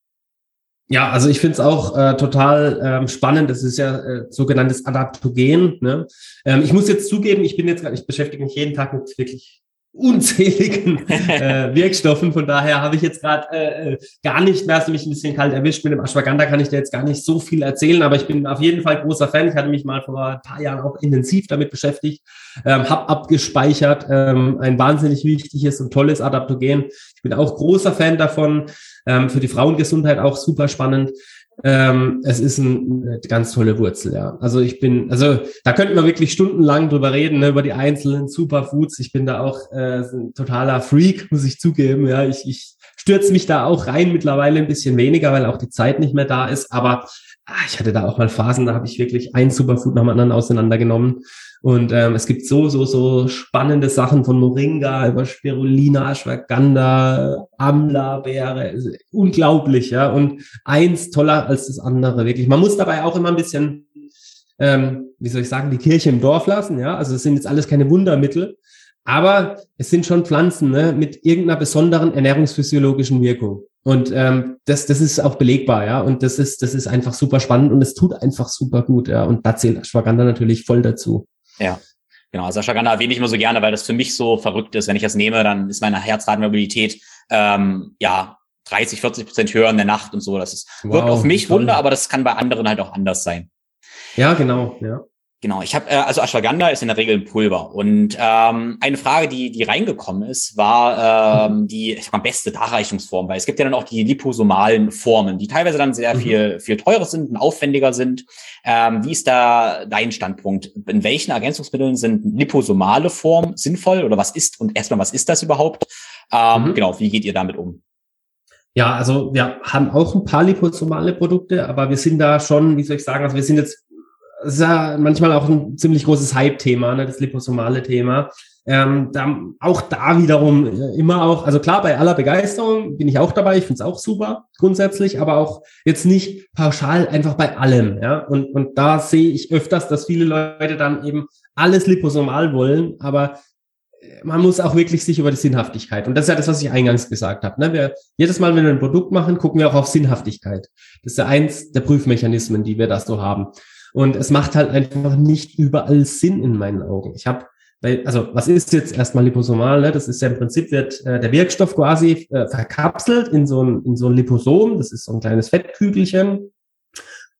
Ja, also ich finde es auch äh, total ähm, spannend. Das ist ja äh, sogenanntes Adaptogen. Ne? Ähm, ich muss jetzt zugeben, ich bin jetzt gerade, ich beschäftige mich jeden Tag mit wirklich unzähligen *laughs* äh, Wirkstoffen. Von daher habe ich jetzt gerade äh, äh, gar nicht mehr, hast du mich ein bisschen kalt erwischt. Mit dem Ashwagandha kann ich dir jetzt gar nicht so viel erzählen, aber ich bin auf jeden Fall großer Fan. Ich hatte mich mal vor ein paar Jahren auch intensiv damit beschäftigt, ähm, habe abgespeichert, ähm, ein wahnsinnig wichtiges und tolles Adaptogen. Ich bin auch großer Fan davon, ähm, für die Frauengesundheit auch super spannend. Ähm, es ist ein, eine ganz tolle Wurzel, ja. Also ich bin, also da könnten wir wirklich stundenlang drüber reden, ne, über die einzelnen Superfoods. Ich bin da auch äh, ein totaler Freak, muss ich zugeben. Ja, ich, ich stürze mich da auch rein mittlerweile ein bisschen weniger, weil auch die Zeit nicht mehr da ist. Aber ich hatte da auch mal Phasen, da habe ich wirklich ein Superfood nach dem anderen auseinandergenommen. Und ähm, es gibt so, so, so spannende Sachen von Moringa über Spirulina, Ashwagandha, Amla-Beere. Unglaublich, ja. Und eins toller als das andere, wirklich. Man muss dabei auch immer ein bisschen, ähm, wie soll ich sagen, die Kirche im Dorf lassen, ja. Also es sind jetzt alles keine Wundermittel, aber es sind schon Pflanzen ne, mit irgendeiner besonderen ernährungsphysiologischen Wirkung. Und ähm, das, das ist auch belegbar, ja. Und das ist, das ist einfach super spannend und es tut einfach super gut, ja. Und da zählt Ashwagandha natürlich voll dazu. Ja. Genau, also Ashwagandha erwähne ich immer so gerne, weil das für mich so verrückt ist. Wenn ich das nehme, dann ist meine Herzratenmobilität ähm, ja 30, 40 Prozent höher in der Nacht und so. Das ist, wow, wirkt auf mich Wunder, aber das kann bei anderen halt auch anders sein. Ja, genau, ja. Genau, ich habe äh, also Ashwagandha ist in der Regel ein Pulver und ähm, eine Frage, die die reingekommen ist, war ähm, die ich sag mal, beste Darreichungsform, weil es gibt ja dann auch die liposomalen Formen, die teilweise dann sehr mhm. viel viel teurer sind und aufwendiger sind. Ähm, wie ist da dein Standpunkt? In welchen Ergänzungsmitteln sind liposomale Formen sinnvoll oder was ist und erstmal was ist das überhaupt? Ähm, mhm. Genau, wie geht ihr damit um? Ja, also wir haben auch ein paar liposomale Produkte, aber wir sind da schon, wie soll ich sagen, also wir sind jetzt ist ja manchmal auch ein ziemlich großes Hype-Thema, ne, das liposomale Thema. Ähm, da, auch da wiederum äh, immer auch, also klar, bei aller Begeisterung bin ich auch dabei, ich finde es auch super grundsätzlich, aber auch jetzt nicht pauschal einfach bei allem. Ja? Und, und da sehe ich öfters, dass viele Leute dann eben alles liposomal wollen, aber äh, man muss auch wirklich sich über die Sinnhaftigkeit. Und das ist ja das, was ich eingangs gesagt habe. Ne? Wir, jedes Mal, wenn wir ein Produkt machen, gucken wir auch auf Sinnhaftigkeit. Das ist ja eins der Prüfmechanismen, die wir da so haben. Und es macht halt einfach nicht überall Sinn in meinen Augen. Ich habe also was ist jetzt erstmal liposomal? Ne? Das ist ja im Prinzip wird äh, der Wirkstoff quasi äh, verkapselt in so ein in so ein Liposom. Das ist so ein kleines Fettkügelchen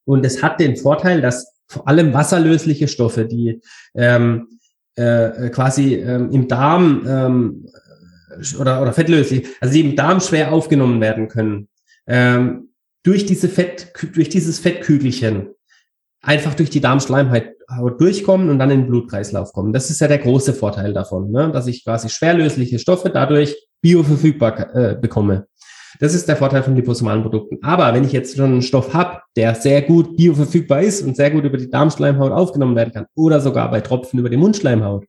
und es hat den Vorteil, dass vor allem wasserlösliche Stoffe, die ähm, äh, quasi ähm, im Darm ähm, oder oder fettlöslich, also die im Darm schwer aufgenommen werden können, ähm, durch diese Fett durch dieses Fettkügelchen einfach durch die Darmschleimhaut durchkommen und dann in den Blutkreislauf kommen. Das ist ja der große Vorteil davon, ne? dass ich quasi schwerlösliche Stoffe dadurch bioverfügbar äh, bekomme. Das ist der Vorteil von liposomalen Produkten. Aber wenn ich jetzt schon einen Stoff habe, der sehr gut bioverfügbar ist und sehr gut über die Darmschleimhaut aufgenommen werden kann oder sogar bei Tropfen über die Mundschleimhaut,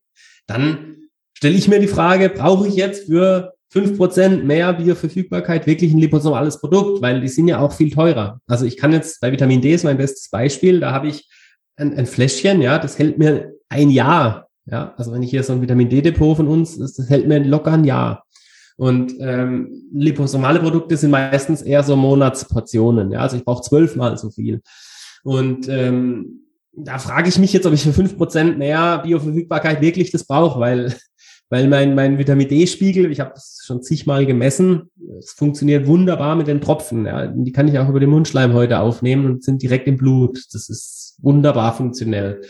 dann stelle ich mir die Frage, brauche ich jetzt für 5% mehr Bioverfügbarkeit wirklich ein liposomales Produkt, weil die sind ja auch viel teurer. Also ich kann jetzt, bei Vitamin D ist mein bestes Beispiel, da habe ich ein, ein Fläschchen, ja, das hält mir ein Jahr. Ja, also wenn ich hier so ein Vitamin D-Depot von uns, das, das hält mir locker ein Jahr. Und ähm, liposomale Produkte sind meistens eher so Monatsportionen. Ja, also ich brauche zwölfmal so viel. Und ähm, da frage ich mich jetzt, ob ich für fünf Prozent mehr Bioverfügbarkeit wirklich das brauche, weil weil mein, mein Vitamin D-Spiegel, ich habe das schon zigmal gemessen, es funktioniert wunderbar mit den Tropfen. Ja. Die kann ich auch über den Mundschleim heute aufnehmen und sind direkt im Blut. Das ist wunderbar funktionell.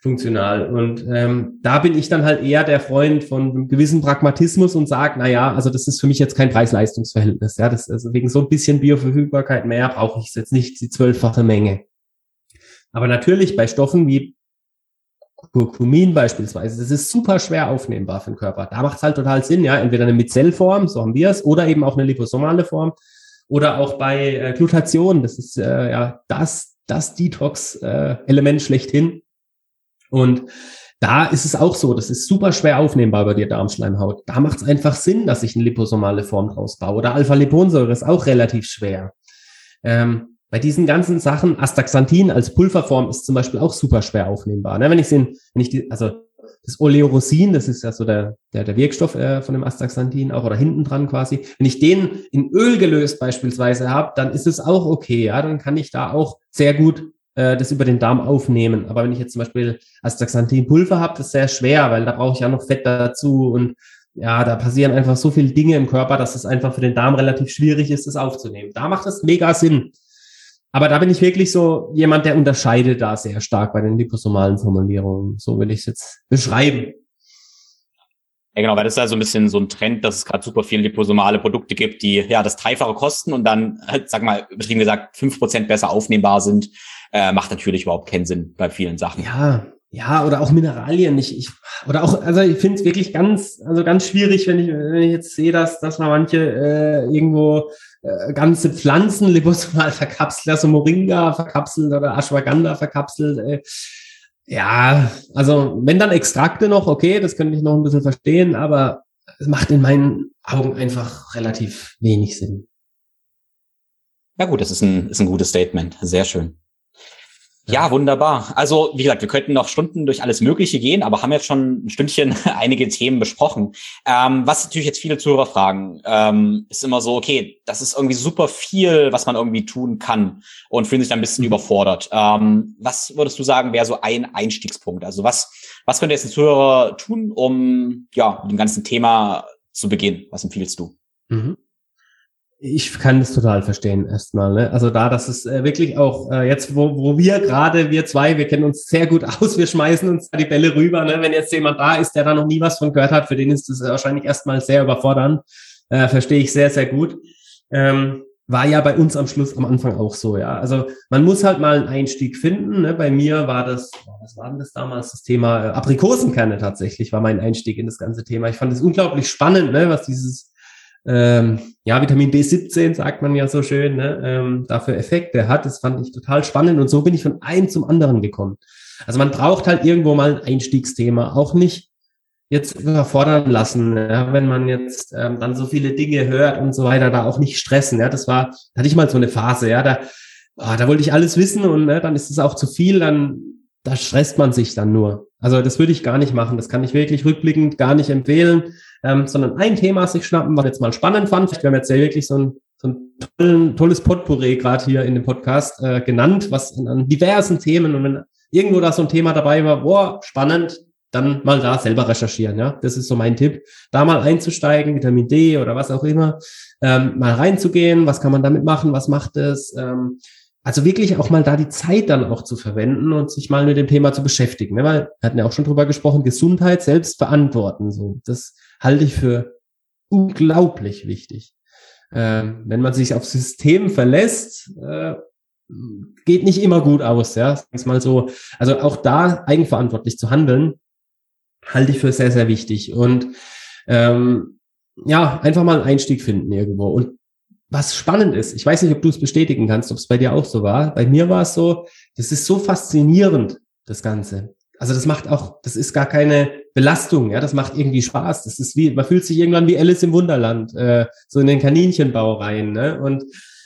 Funktional. Und ähm, da bin ich dann halt eher der Freund von einem gewissen Pragmatismus und sage, na ja, also das ist für mich jetzt kein Preis-Leistungs-Verhältnis. Ja, das, also wegen so ein bisschen Bioverfügbarkeit mehr brauche ich jetzt nicht die zwölffache Menge. Aber natürlich bei Stoffen wie Kurkumin beispielsweise, das ist super schwer aufnehmbar für den Körper. Da macht es halt total Sinn, ja, entweder eine Mizellform, so haben wir es, oder eben auch eine liposomale Form, oder auch bei äh, Glutation, das ist äh, ja das, das Detox-Element äh, schlechthin. Und da ist es auch so, das ist super schwer aufnehmbar bei der Darmschleimhaut. Da macht es einfach Sinn, dass ich eine liposomale Form draus baue. Oder Alpha-Liponsäure ist auch relativ schwer. Ähm, bei diesen ganzen Sachen, Astaxanthin als Pulverform ist zum Beispiel auch super schwer aufnehmbar. Ne? Wenn ich den, wenn ich die, also das Oleorosin, das ist ja so der, der, der Wirkstoff äh, von dem Astaxanthin auch oder hinten dran quasi. Wenn ich den in Öl gelöst beispielsweise habe, dann ist es auch okay. Ja, dann kann ich da auch sehr gut äh, das über den Darm aufnehmen. Aber wenn ich jetzt zum Beispiel Astaxanthin-Pulver habe, das ist sehr schwer, weil da brauche ich ja noch Fett dazu und ja, da passieren einfach so viele Dinge im Körper, dass es einfach für den Darm relativ schwierig ist, das aufzunehmen. Da macht es mega Sinn. Aber da bin ich wirklich so jemand, der unterscheidet da sehr stark bei den liposomalen Formulierungen. So will ich es jetzt beschreiben. Ja, genau, weil das ist ja so ein bisschen so ein Trend, dass es gerade super viele liposomale Produkte gibt, die ja das Dreifache kosten und dann, halt, sag mal, übertrieben gesagt, fünf Prozent besser aufnehmbar sind. Äh, macht natürlich überhaupt keinen Sinn bei vielen Sachen. Ja, ja, oder auch Mineralien. Ich, ich, oder auch, also ich finde es wirklich ganz, also ganz schwierig, wenn ich, wenn ich jetzt sehe, dass, dass man manche äh, irgendwo äh, ganze Pflanzen liposomal verkapselt, also Moringa verkapselt oder Ashwagandha verkapselt. Äh, ja, also wenn dann Extrakte noch, okay, das könnte ich noch ein bisschen verstehen, aber es macht in meinen Augen einfach relativ wenig Sinn. Ja gut, das ist ein, ist ein gutes Statement. Sehr schön. Ja, wunderbar. Also, wie gesagt, wir könnten noch Stunden durch alles Mögliche gehen, aber haben jetzt schon ein Stündchen *laughs* einige Themen besprochen. Ähm, was natürlich jetzt viele Zuhörer fragen, ähm, ist immer so, okay, das ist irgendwie super viel, was man irgendwie tun kann und fühlen sich dann ein bisschen mhm. überfordert. Ähm, was würdest du sagen, wäre so ein Einstiegspunkt? Also was, was könnte jetzt ein Zuhörer tun, um, ja, mit dem ganzen Thema zu beginnen? Was empfiehlst du? Mhm. Ich kann das total verstehen erstmal. Ne? Also da, das ist äh, wirklich auch äh, jetzt, wo, wo wir gerade, wir zwei, wir kennen uns sehr gut *laughs* aus, wir schmeißen uns da die Bälle rüber. Ne? Wenn jetzt jemand da ist, der da noch nie was von gehört hat, für den ist das wahrscheinlich erstmal sehr überfordernd. Äh, verstehe ich sehr, sehr gut. Ähm, war ja bei uns am Schluss am Anfang auch so, ja. Also man muss halt mal einen Einstieg finden. Ne? Bei mir war das, was war denn das damals? Das Thema äh, Aprikosenkerne tatsächlich war mein Einstieg in das ganze Thema. Ich fand es unglaublich spannend, ne? was dieses ähm, ja, Vitamin B17 sagt man ja so schön, ne, ähm, dafür Effekte hat. Das fand ich total spannend und so bin ich von einem zum anderen gekommen. Also man braucht halt irgendwo mal ein Einstiegsthema, auch nicht jetzt überfordern lassen, ja, wenn man jetzt ähm, dann so viele Dinge hört und so weiter, da auch nicht stressen. Ja, das war, da hatte ich mal so eine Phase, ja, da, oh, da wollte ich alles wissen und ne, dann ist es auch zu viel, dann da stresst man sich dann nur. Also das würde ich gar nicht machen. Das kann ich wirklich rückblickend gar nicht empfehlen ähm, sondern ein Thema sich schnappen, was jetzt mal spannend fand. Wir haben jetzt ja wirklich so ein, so ein tollen, tolles Potpourri gerade hier in dem Podcast äh, genannt, was an, an diversen Themen und wenn irgendwo da so ein Thema dabei war, boah, spannend, dann mal da selber recherchieren, ja. Das ist so mein Tipp. Da mal einzusteigen, Vitamin D oder was auch immer, ähm, mal reinzugehen, was kann man damit machen, was macht es, ähm, also wirklich auch mal da die Zeit dann auch zu verwenden und sich mal mit dem Thema zu beschäftigen. Ne? Weil wir hatten ja auch schon drüber gesprochen, Gesundheit selbst verantworten. So, das halte ich für unglaublich wichtig. Ähm, wenn man sich auf System verlässt, äh, geht nicht immer gut aus, ja. Ist mal so. Also auch da eigenverantwortlich zu handeln, halte ich für sehr, sehr wichtig. Und ähm, ja, einfach mal einen Einstieg finden irgendwo. Und was spannend ist, ich weiß nicht, ob du es bestätigen kannst, ob es bei dir auch so war. Bei mir war es so, das ist so faszinierend, das Ganze. Also das macht auch, das ist gar keine Belastung, ja, das macht irgendwie Spaß. Das ist wie, man fühlt sich irgendwann wie Alice im Wunderland, äh, so in den Kaninchenbau rein, ne? Und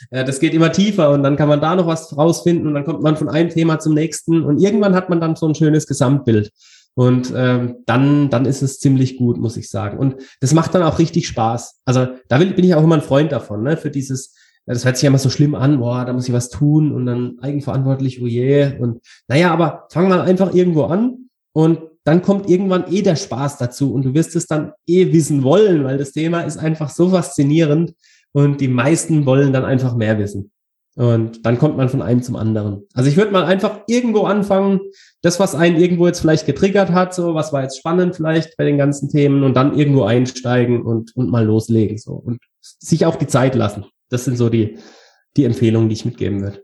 äh, das geht immer tiefer und dann kann man da noch was rausfinden und dann kommt man von einem Thema zum nächsten und irgendwann hat man dann so ein schönes Gesamtbild. Und ähm, dann, dann ist es ziemlich gut, muss ich sagen. Und das macht dann auch richtig Spaß. Also da will, bin ich auch immer ein Freund davon, ne? Für dieses, das hört sich ja immer so schlimm an, boah, da muss ich was tun und dann eigenverantwortlich, oh je. Und naja, aber fang mal einfach irgendwo an und dann kommt irgendwann eh der Spaß dazu und du wirst es dann eh wissen wollen, weil das Thema ist einfach so faszinierend und die meisten wollen dann einfach mehr wissen. Und dann kommt man von einem zum anderen. Also ich würde mal einfach irgendwo anfangen, das, was einen irgendwo jetzt vielleicht getriggert hat, so, was war jetzt spannend vielleicht bei den ganzen Themen und dann irgendwo einsteigen und, und mal loslegen, so. Und sich auch die Zeit lassen. Das sind so die, die Empfehlungen, die ich mitgeben würde.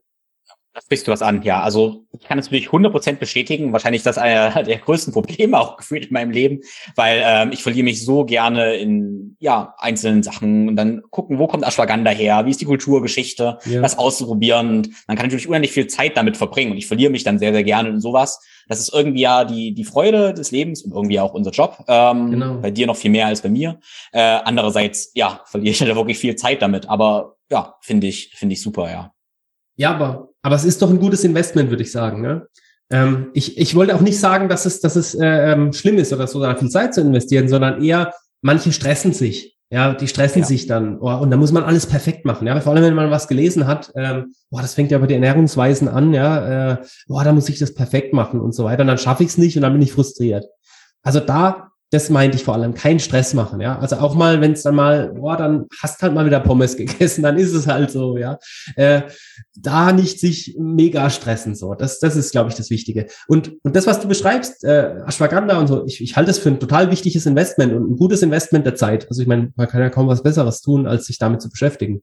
Das sprichst du was an, ja. Also ich kann es natürlich 100% bestätigen. Wahrscheinlich das einer *laughs* der größten Probleme auch gefühlt in meinem Leben, weil ähm, ich verliere mich so gerne in ja einzelnen Sachen und dann gucken, wo kommt Ashwagandha her, wie ist die Kulturgeschichte, ja. das auszuprobieren. Und man kann natürlich unendlich viel Zeit damit verbringen und ich verliere mich dann sehr, sehr gerne in sowas. Das ist irgendwie ja die, die Freude des Lebens und irgendwie auch unser Job. Ähm, genau. Bei dir noch viel mehr als bei mir. Äh, andererseits, ja, verliere ich halt wirklich viel Zeit damit. Aber ja, finde ich, finde ich super, ja. Ja, aber, aber es ist doch ein gutes Investment, würde ich sagen. Ne? Ähm, ich, ich wollte auch nicht sagen, dass es, dass es äh, ähm, schlimm ist oder so, da viel Zeit zu investieren, sondern eher, manche stressen sich. Ja, die stressen ja. sich dann. Oh, und da muss man alles perfekt machen. Ja, vor allem, wenn man was gelesen hat, ähm, boah, das fängt ja bei den Ernährungsweisen an, ja, äh, boah, da muss ich das perfekt machen und so weiter. Und dann schaffe ich es nicht und dann bin ich frustriert. Also da das meinte ich vor allem, keinen Stress machen, ja. Also auch mal, wenn es dann mal, boah, dann hast halt mal wieder Pommes *laughs* gegessen, dann ist es halt so, ja. Äh, da nicht sich mega stressen, so. Das, das ist, glaube ich, das Wichtige. Und, und das, was du beschreibst, äh, Ashwagandha und so, ich, ich halte es für ein total wichtiges Investment und ein gutes Investment der Zeit. Also ich meine, man kann ja kaum was Besseres tun, als sich damit zu beschäftigen.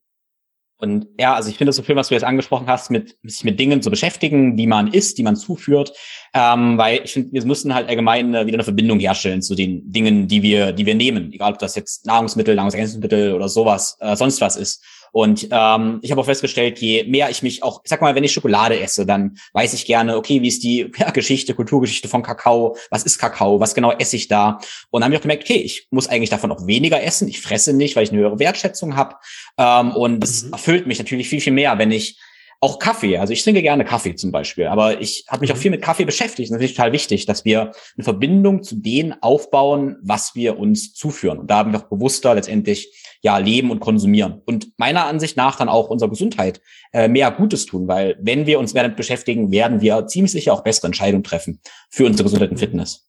Und ja, also ich finde es so schön, was du jetzt angesprochen hast, mit sich mit Dingen zu beschäftigen, die man isst, die man zuführt, ähm, weil ich finde, wir müssen halt allgemein äh, wieder eine Verbindung herstellen zu den Dingen, die wir, die wir nehmen, egal ob das jetzt Nahrungsmittel, Nahrungsergänzungsmittel oder sowas, äh, sonst was ist. Und ähm, ich habe auch festgestellt, je mehr ich mich auch, ich sag mal, wenn ich Schokolade esse, dann weiß ich gerne, okay, wie ist die *laughs* ja, Geschichte, Kulturgeschichte von Kakao, was ist Kakao, was genau esse ich da? Und dann habe ich auch gemerkt, okay, ich muss eigentlich davon auch weniger essen. Ich fresse nicht, weil ich eine höhere Wertschätzung habe. Ähm, und es mhm. erfüllt mich natürlich viel, viel mehr, wenn ich auch Kaffee. Also ich trinke gerne Kaffee zum Beispiel, aber ich habe mich auch mhm. viel mit Kaffee beschäftigt. Das ist total wichtig, dass wir eine Verbindung zu denen aufbauen, was wir uns zuführen. Und da haben wir auch bewusster letztendlich ja leben und konsumieren. Und meiner Ansicht nach dann auch unserer Gesundheit äh, mehr Gutes tun, weil wenn wir uns mehr damit beschäftigen, werden wir ziemlich sicher auch bessere Entscheidungen treffen für unsere Gesundheit und Fitness.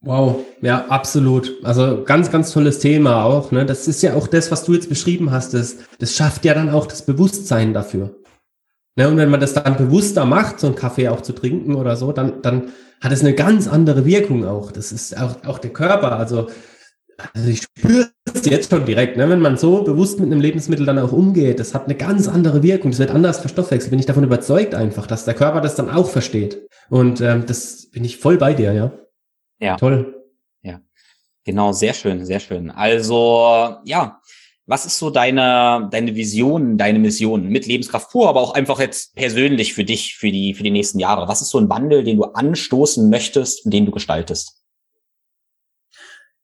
Wow, ja, absolut. Also ganz, ganz tolles Thema auch. Ne? Das ist ja auch das, was du jetzt beschrieben hast. Das, das schafft ja dann auch das Bewusstsein dafür. Ne, und wenn man das dann bewusster macht, so einen Kaffee auch zu trinken oder so, dann, dann hat es eine ganz andere Wirkung auch. Das ist auch, auch der Körper. Also, also ich spüre es jetzt schon direkt, ne? wenn man so bewusst mit einem Lebensmittel dann auch umgeht, das hat eine ganz andere Wirkung. Das wird anders verstoffwechselt. Bin ich davon überzeugt einfach, dass der Körper das dann auch versteht. Und ähm, das bin ich voll bei dir, ja. Ja. Toll. Ja. Genau, sehr schön, sehr schön. Also, ja, was ist so deine, deine Vision, deine Mission mit Lebenskraft pur, aber auch einfach jetzt persönlich für dich, für die, für die nächsten Jahre? Was ist so ein Wandel, den du anstoßen möchtest und den du gestaltest?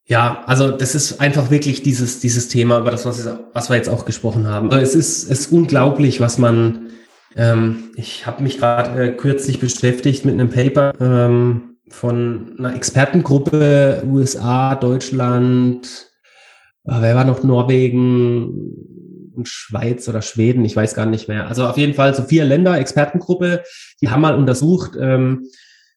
Ja, also das ist einfach wirklich dieses, dieses Thema, über das, was, was wir jetzt auch gesprochen haben. Es ist, es ist unglaublich, was man, ähm, ich habe mich gerade äh, kürzlich beschäftigt mit einem Paper ähm, von einer Expertengruppe USA, Deutschland, wer war noch Norwegen und Schweiz oder Schweden, ich weiß gar nicht mehr. Also auf jeden Fall so vier Länder, Expertengruppe, die haben mal untersucht, ähm,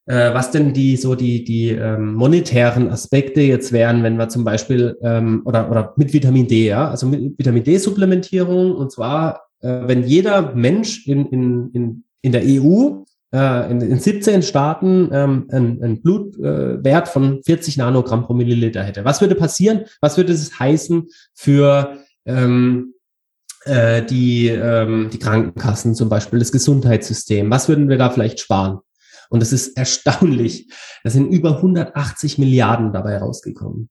äh, was denn die so die die ähm, monetären Aspekte jetzt wären, wenn wir zum Beispiel ähm, oder oder mit Vitamin D, ja, also mit Vitamin D Supplementierung und zwar äh, wenn jeder Mensch in in in in der EU äh, in, in 17 Staaten ähm, einen, Blutwert äh, von 40 Nanogramm pro Milliliter hätte. Was würde passieren? Was würde es heißen für ähm, äh, die, ähm, die Krankenkassen, zum Beispiel das Gesundheitssystem? Was würden wir da vielleicht sparen? Und es ist *laughs* erstaunlich. Da sind über 180 Milliarden dabei rausgekommen.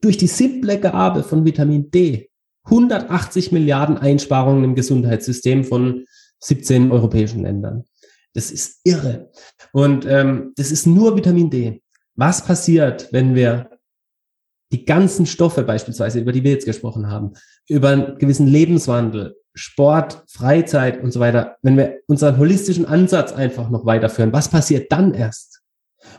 Durch die simple Gabe von Vitamin D. 180 Milliarden Einsparungen im Gesundheitssystem von 17 europäischen Ländern. Das ist irre. Und ähm, das ist nur Vitamin D. Was passiert, wenn wir die ganzen Stoffe beispielsweise, über die wir jetzt gesprochen haben, über einen gewissen Lebenswandel, Sport, Freizeit und so weiter, wenn wir unseren holistischen Ansatz einfach noch weiterführen, was passiert dann erst?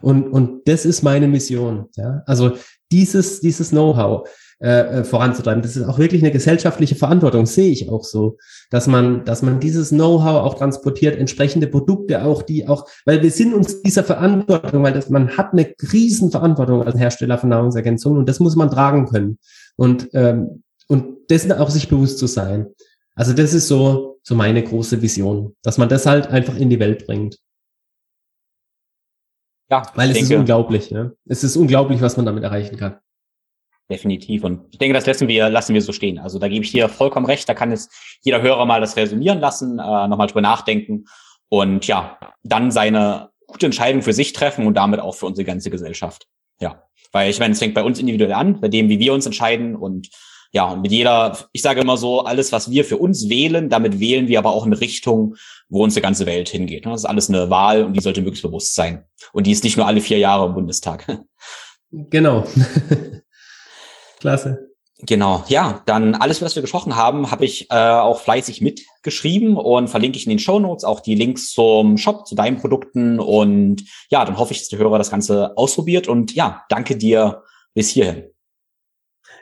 Und, und das ist meine Mission. Ja? Also dieses, dieses Know-how äh, äh, voranzutreiben. Das ist auch wirklich eine gesellschaftliche Verantwortung, sehe ich auch so, dass man, dass man dieses Know-how auch transportiert, entsprechende Produkte auch, die auch, weil wir sind uns dieser Verantwortung, weil das, man hat eine Riesenverantwortung als Hersteller von Nahrungsergänzungen und das muss man tragen können und ähm, und dessen auch sich bewusst zu sein. Also das ist so so meine große Vision, dass man das halt einfach in die Welt bringt. Ja, weil es denke, ist unglaublich. Ja? Es ist unglaublich, was man damit erreichen kann. Definitiv. Und ich denke, das lassen wir, lassen wir so stehen. Also da gebe ich dir vollkommen recht. Da kann jetzt jeder Hörer mal das resümieren lassen, äh, nochmal drüber nachdenken und ja, dann seine gute Entscheidung für sich treffen und damit auch für unsere ganze Gesellschaft. Ja. Weil ich meine, es fängt bei uns individuell an, bei dem, wie wir uns entscheiden und ja, und mit jeder, ich sage immer so, alles, was wir für uns wählen, damit wählen wir aber auch eine Richtung, wo unsere ganze Welt hingeht. Das ist alles eine Wahl und die sollte möglichst bewusst sein. Und die ist nicht nur alle vier Jahre im Bundestag. *laughs* Genau. *laughs* Klasse. Genau, ja, dann alles, was wir gesprochen haben, habe ich äh, auch fleißig mitgeschrieben und verlinke ich in den Show Notes auch die Links zum Shop, zu deinen Produkten und ja, dann hoffe ich, dass der Hörer das Ganze ausprobiert und ja, danke dir bis hierhin.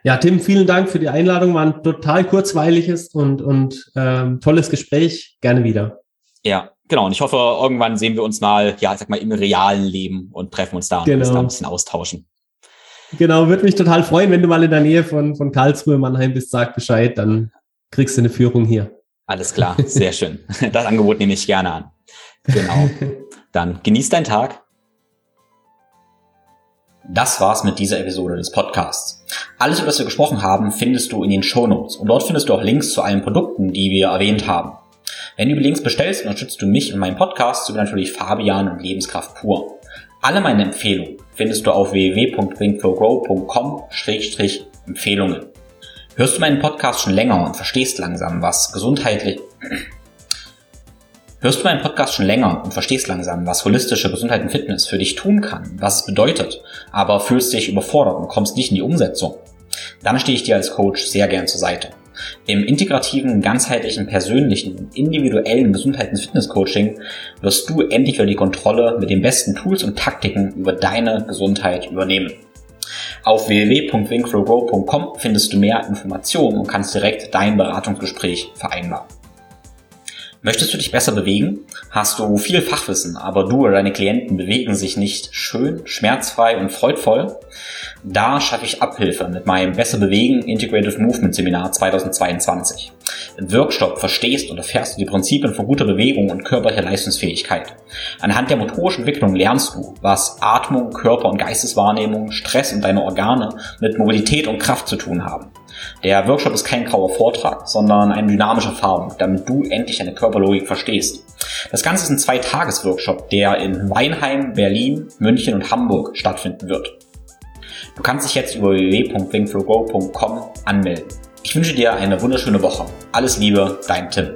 Ja, Tim, vielen Dank für die Einladung, war ein total kurzweiliges und, und ähm, tolles Gespräch, gerne wieder. Ja, genau, und ich hoffe, irgendwann sehen wir uns mal, ja, ich sag mal, im realen Leben und treffen uns da und genau. uns da ein bisschen austauschen. Genau, würde mich total freuen, wenn du mal in der Nähe von, von Karlsruhe, Mannheim bist, sag Bescheid, dann kriegst du eine Führung hier. Alles klar, sehr schön. *laughs* Das Angebot nehme ich gerne an. Genau. Dann genieß deinen Tag. Das war's mit dieser Episode des Podcasts. Alles, über das wir gesprochen haben, findest du in den Show Notes und dort findest du auch Links zu allen Produkten, die wir erwähnt haben. Wenn du über Links bestellst, unterstützt du mich und meinen Podcast sowie natürlich Fabian und Lebenskraft pur. Alle meine Empfehlungen findest du auf www.thinkforgrow.com-empfehlungen. Hörst du meinen Podcast schon länger und verstehst langsam, was gesundheitlich Hörst du meinen Podcast schon länger und verstehst langsam, was holistische Gesundheit und Fitness für dich tun kann, was es bedeutet, aber fühlst dich überfordert und kommst nicht in die Umsetzung? Dann stehe ich dir als Coach sehr gern zur Seite. Im integrativen, ganzheitlichen, persönlichen individuellen Gesundheits- und Fitness-Coaching wirst du endlich wieder die Kontrolle mit den besten Tools und Taktiken über deine Gesundheit übernehmen. Auf www.winkflowgrow.com findest du mehr Informationen und kannst direkt dein Beratungsgespräch vereinbaren. Möchtest du dich besser bewegen? Hast du viel Fachwissen, aber du oder deine Klienten bewegen sich nicht schön, schmerzfrei und freudvoll? Da schaffe ich Abhilfe mit meinem Besser bewegen Integrative Movement Seminar 2022. Im Workshop verstehst und erfährst du die Prinzipien von guter Bewegung und körperlicher Leistungsfähigkeit. Anhand der motorischen Entwicklung lernst du, was Atmung, Körper- und Geisteswahrnehmung, Stress und deine Organe mit Mobilität und Kraft zu tun haben. Der Workshop ist kein grauer Vortrag, sondern eine dynamische Erfahrung, damit du endlich deine Körperlogik verstehst. Das Ganze ist ein Zwei-Tages-Workshop, der in Weinheim, Berlin, München und Hamburg stattfinden wird. Du kannst dich jetzt über www.thinkflowgrow.com anmelden. Ich wünsche dir eine wunderschöne Woche. Alles Liebe, dein Tim.